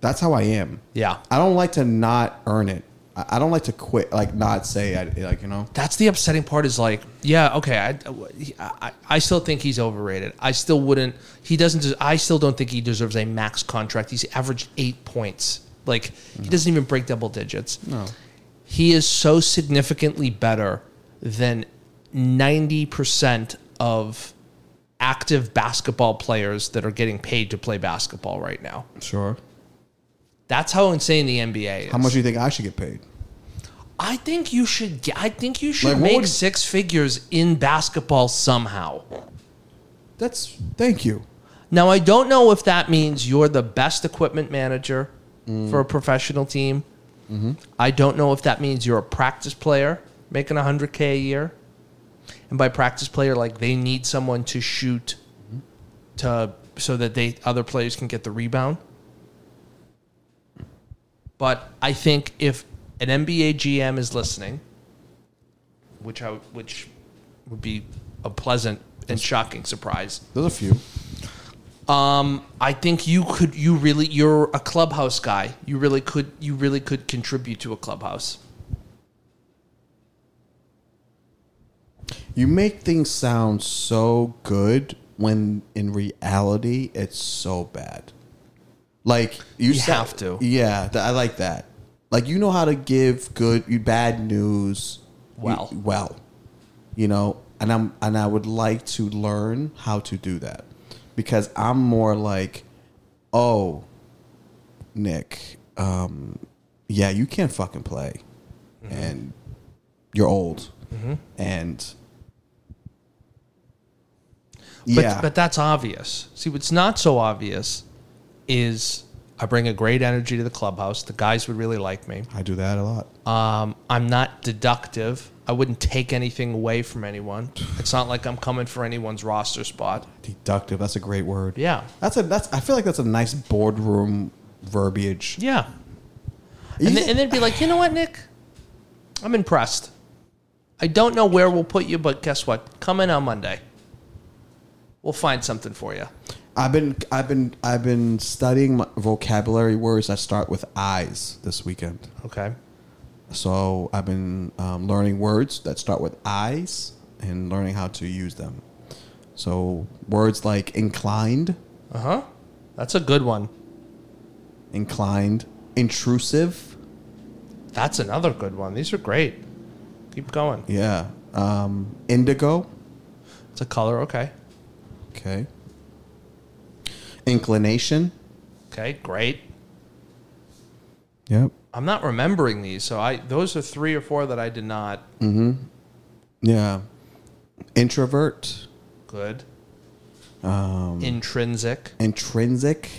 That's how I am. yeah. I don't like to not earn it. I I don't like to quit. Like not say. I like you know. That's the upsetting part. Is like, yeah, okay. I, I, I still think he's overrated. I still wouldn't. He doesn't. des- I still don't think he deserves a max contract. He's averaged eight points. Like he doesn't even break double digits. No. He is so significantly better than ninety percent of active basketball players that are getting paid to play basketball right now. Sure. That's how insane the NBA is. How much do you think I should get paid? I think you should. Get, I think you should Like, what make would- six figures in basketball somehow. That's thank you. Now I don't know if that means you're the best equipment manager Mm. for a professional team. Mm-hmm. I don't know if that means you're a practice player making 100k a year. And by practice player, like they need someone to shoot to so that they other players can get the rebound. But I think if an NBA GM is listening, which I which would be a pleasant and shocking surprise, There's a few. um, I think you could. You really. You're a clubhouse guy. You really could. You really could contribute to a clubhouse. You make things sound so good when in reality it's so bad. Like you, You sa- have to. Yeah, th- I like that. Like you know how to give good, bad news Well. you- well. You know, and I'm and I would like to learn how to do that because I'm more like, oh, Nick, um, yeah, you can't fucking play, Mm-hmm. and you're old, and But, yeah, but that's obvious. See, what's not so obvious is I bring a great energy to the clubhouse. The guys would really like me. I do that a lot. Um, I'm not deductive. I wouldn't take anything away from anyone. <sighs> It's not like I'm coming for anyone's roster spot. Deductive. That's a great word. Yeah. That's a that's. I feel like that's a nice boardroom verbiage. Yeah. And then, and then be like, you know what, Nick? I'm impressed. I don't know where we'll put you, but guess what? Come in on Monday. We'll find something for you. I've been I've been I've been studying my vocabulary words that start with eyes this weekend. Okay. So I've been um, learning words that start with I's and learning how to use them. So words like inclined, Uh huh. That's a good one. inclined, intrusive. That's another good one. These are great. Keep going. Yeah. Um, indigo. It's a color. Okay. Okay. Inclination. Okay. Great. Yep. I'm not remembering these, so I those are three or four that I did not. Hmm. Yeah. Introvert. Good. Um, Intrinsic. intrinsic.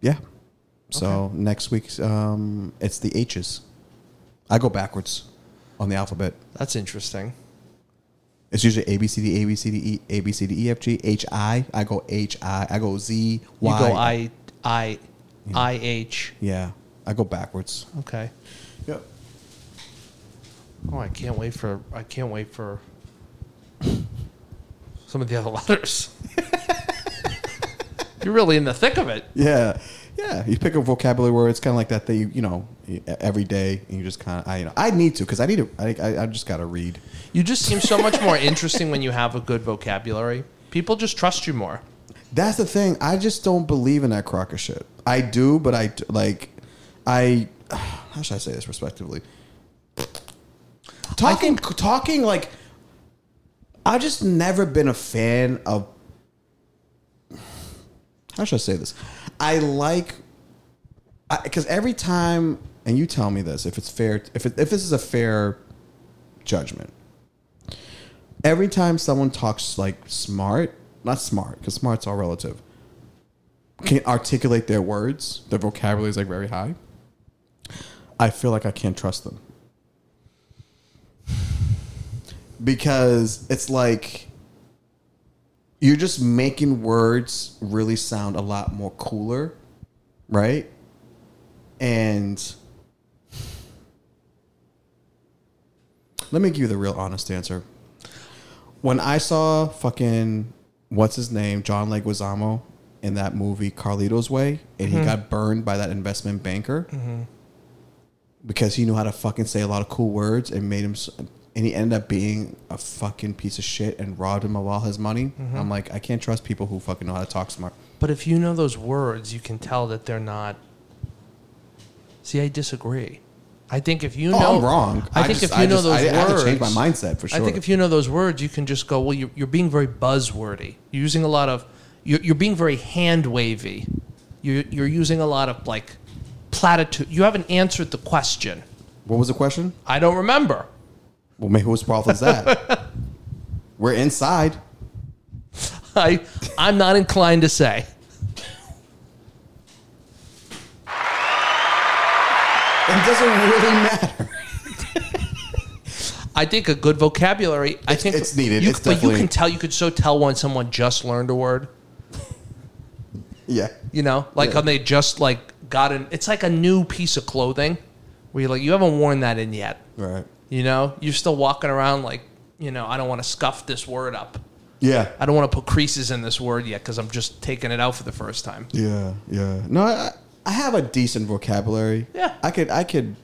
Yeah. So next week's um, it's the H's. I go backwards on the alphabet. That's interesting. It's usually A B C D A B C D E A B C D E F G H I. I go H I. I go Z You go I I I H. Yeah, I go backwards. Okay. Yep. Oh, I can't wait for I can't wait for some of the other letters. <laughs> You're really in the thick of it. Yeah, yeah. You pick a vocabulary word. It's kind of like that. That you you know every day, and you just kind of I you know I need to because I need to. I I, I just got to read. You just seem so much more interesting when you have a good vocabulary. People just trust you more. That's the thing. I just don't believe in that crocker shit. I do, but I like, I <sighs> how should I say this respectively? Talking, talking like, I've just never been a fan of. How should I say this? I like, because every time, and you tell me this if it's fair, if it, if this is a fair judgment. Every time someone talks like smart, not smart, because smart's all relative, can articulate their words, their vocabulary is like very high. I feel like I can't trust them. Because it's like you're just making words really sound a lot more cooler, right? And let me give you the real honest answer. When I saw fucking what's his name, John Leguizamo in that movie Carlito's Way, and he mm-hmm. got burned by that investment banker mm-hmm. because he knew how to fucking say a lot of cool words and made him, and he ended up being a fucking piece of shit and robbed him of all his money. Mm-hmm. I'm like, I can't trust people who fucking know how to talk smart. But if you know those words, you can tell that they're not. See, I disagree. I think if you Oh, know, I'm wrong. I I think just- if you I know just- those I- I have words, to change my mindset for sure. I think if you know those words, you can just go. Well, you're, you're being very buzzwordy. You're using a lot of. You're, you're being very hand wavy. You're you're using a lot of like platitude. You haven't answered the question. What was the question? I don't remember. Well, maybe whose fault is that? <laughs> We're inside. I I'm not inclined to say. It doesn't really matter. I think a good vocabulary. I It's- think it's needed. You, It's but you definitely- can tell. You could so tell when someone just learned a word. Yeah. You know, like Yeah. when they just like got in. It's like a new piece of clothing where you're like, you haven't worn that in yet. Right. You know, you're still walking around like, you know, I don't want to scuff this word up. Yeah. I don't want to put creases in this word yet because I'm just taking it out for the first time. Yeah. Yeah. No, I, I have a decent vocabulary. Yeah. I could. I could.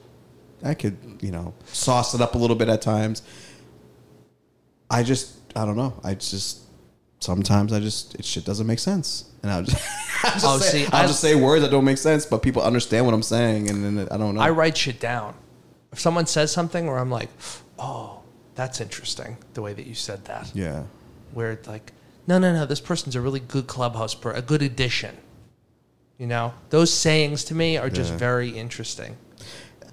I could. You know, sauce it up a little bit at times. I just. I don't know. I just. Sometimes I just it shit doesn't make sense, and I'll just, <laughs> I'll just, Oh, say, see, I'll I- just say words that don't make sense, but people understand what I'm saying, and then I don't know. I write shit down. If someone says something where I'm like, oh, that's interesting, the way that you said that. yeah. where it's like, no, no, no, this person's a really good clubhouse, per- a good addition. You know, those sayings to me are just Yeah. very interesting.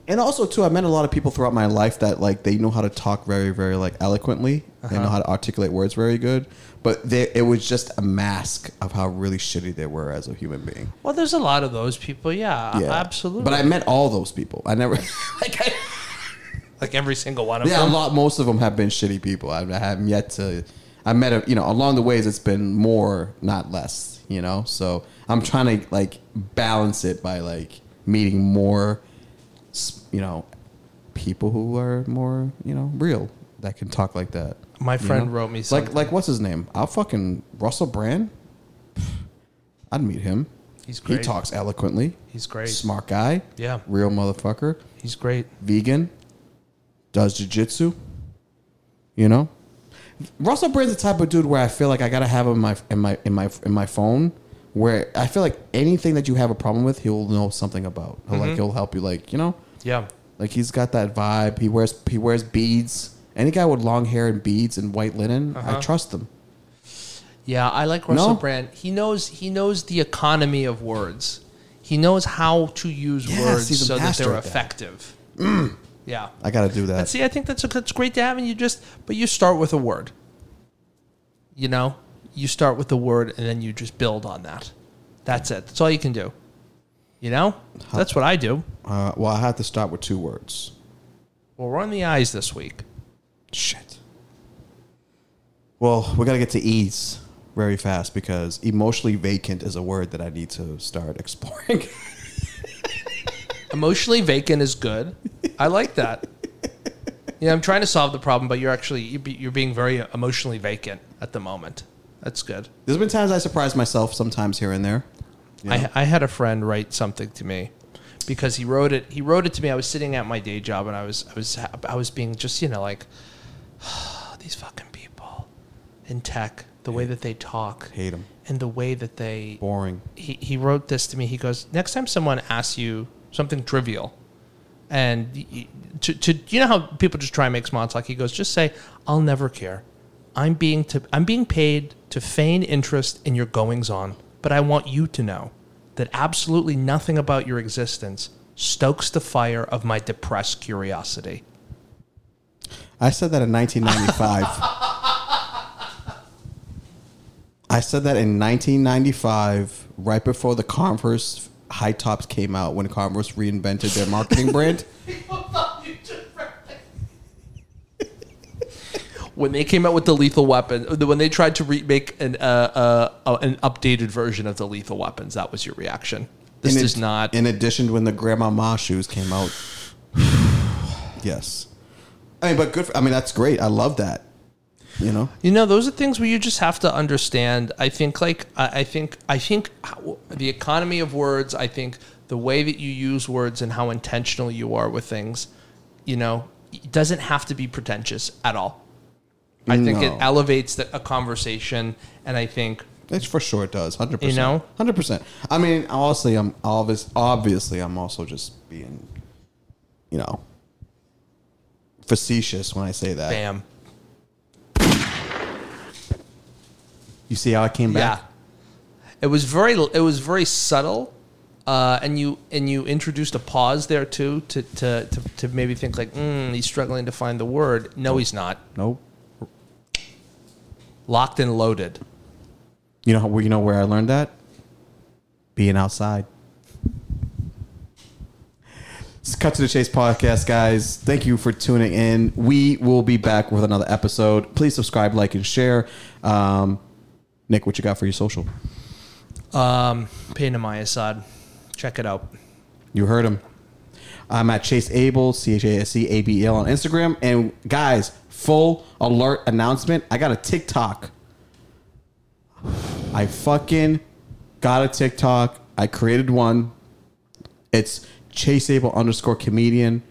And also too, I met a lot of people throughout my life that like they know how to talk very, very like eloquently. They know uh-huh. how to articulate words very good, but they, it was just a mask of how really shitty they were as a human being. Well, there's a lot of those people, yeah, Yeah, absolutely. But I met all those people. I never <laughs> like I, <laughs> like every single one of yeah, a them. lot. Most of them have been shitty people. I, I haven't yet to. I met a you know along the ways. It's been more, not less. You know, so I'm trying to like balance it by like meeting more, you know, people who are more you know real that can talk like that. My you friend know? wrote me something. like like what's his name? I'll fucking Russell Brand. <sighs> I'd meet him. He's great. He talks eloquently. He's great. Smart guy. Yeah. Real motherfucker. He's great. Vegan. Does jujitsu. You know? Russell Brand's the type of dude where I feel like I gotta have him in my in my in my in my phone where I feel like anything that you have a problem with, he'll know something about. He'll Mm-hmm. like he'll help you like, you know? Yeah. Like he's got that vibe. He wears he wears beads. Any guy with long hair and beads and white linen, Uh-huh. I trust them. Yeah, I like Russell No? Brand. He knows he knows the economy of words. He knows how to use Yes, words so that they're that. effective. Yeah. I gotta do that. And see, I think that's a, that's great to have, and you just but you start with a word. You know, you start with the word, and then you just build on that. That's it. That's all you can do. You know, that's what I do. Uh, well, I had to start with two words. Well, we're on the eyes this week. Shit. Well, we gotta get to ease very fast because emotionally vacant is a word that I need to start <laughs> exploring. Emotionally vacant is good. I like that. Yeah, I'm trying to solve the problem, but you're actually you're be- you're being very emotionally vacant at the moment. That's good. There's been times I surprise myself sometimes here and there. I, I had a friend write something to me because he wrote it. He wrote it to me. I was sitting at my day job and I was I was I was being just you know like <sighs> these fucking people in tech, the way that they talk, Hate them. and the way that they. Boring. He he wrote this to me. He goes, next time someone asks you something trivial, and to, to you know how people just try and make small talk. He goes, just say, "I'll never care. I'm being to I'm being paid to feign interest in your goings on, but I want you to know that absolutely nothing about your existence stokes the fire of my depressed curiosity." I said that in 1995. I said that in 1995, right before the Converse high tops came out, when Converse reinvented their marketing brand. <laughs> when they came out with the lethal weapon, when they tried to remake an uh, uh, an updated version of the lethal weapons, that was your reaction. This In does ad- not. In addition, when the Grandmama shoes came out. <sighs> yes. I mean, but good. For, I mean, that's great. I love that. You know. You know, those are things where you just have to understand. I think, like, I, I think, I think how, the economy of words. I think the way that you use words and how intentional you are with things. You know, it doesn't have to be pretentious at all. I think it No. elevates the, a conversation, and I think It's for sure it does. Hundred percent. You know? hundred percent. I mean, honestly, I'm obvious. Obviously, I'm also just being, you know, facetious when I say that. bam, You see how I came back? Yeah, it was very it was very subtle, uh, and you and you introduced a pause there too to to to, to maybe think like mm, he's struggling to find the word. No, he's not. Nope. Locked and loaded. You know how you know where I learned that? Being outside. It's Cut to the Chase podcast, guys. Thank you for tuning in. We will be back with another episode. Please subscribe, like, and share. Um, Nick, what you got for your social? Um, Pain in my Assad. Check it out. You heard him. I'm at Chase Abel, C H A S E A B E L on Instagram. And guys, full alert announcement. I got a TikTok. I fucking got a TikTok. I created one. It's Chase Abel underscore comedian.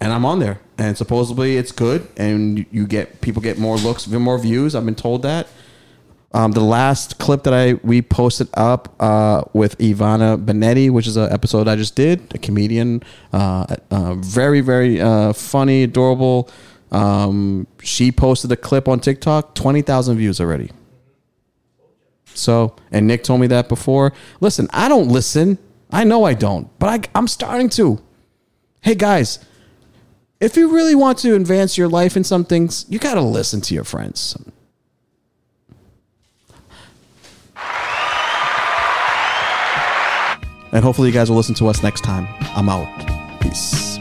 And I'm on there. And supposedly it's good. And you get people get more looks, more views. I've been told that. Um, the last clip that I we posted up uh, with Ivana Benetti, which is an episode I just did, a comedian, uh, uh, very very uh, funny, adorable. Um, she posted a clip on TikTok, twenty thousand views already. So, and Nick told me that before. Listen, I don't listen. I know I don't, but I, I'm starting to. Hey guys, if you really want to advance your life in some things, you got to listen to your friends. And hopefully, you guys will listen to us next time. I'm out. Peace.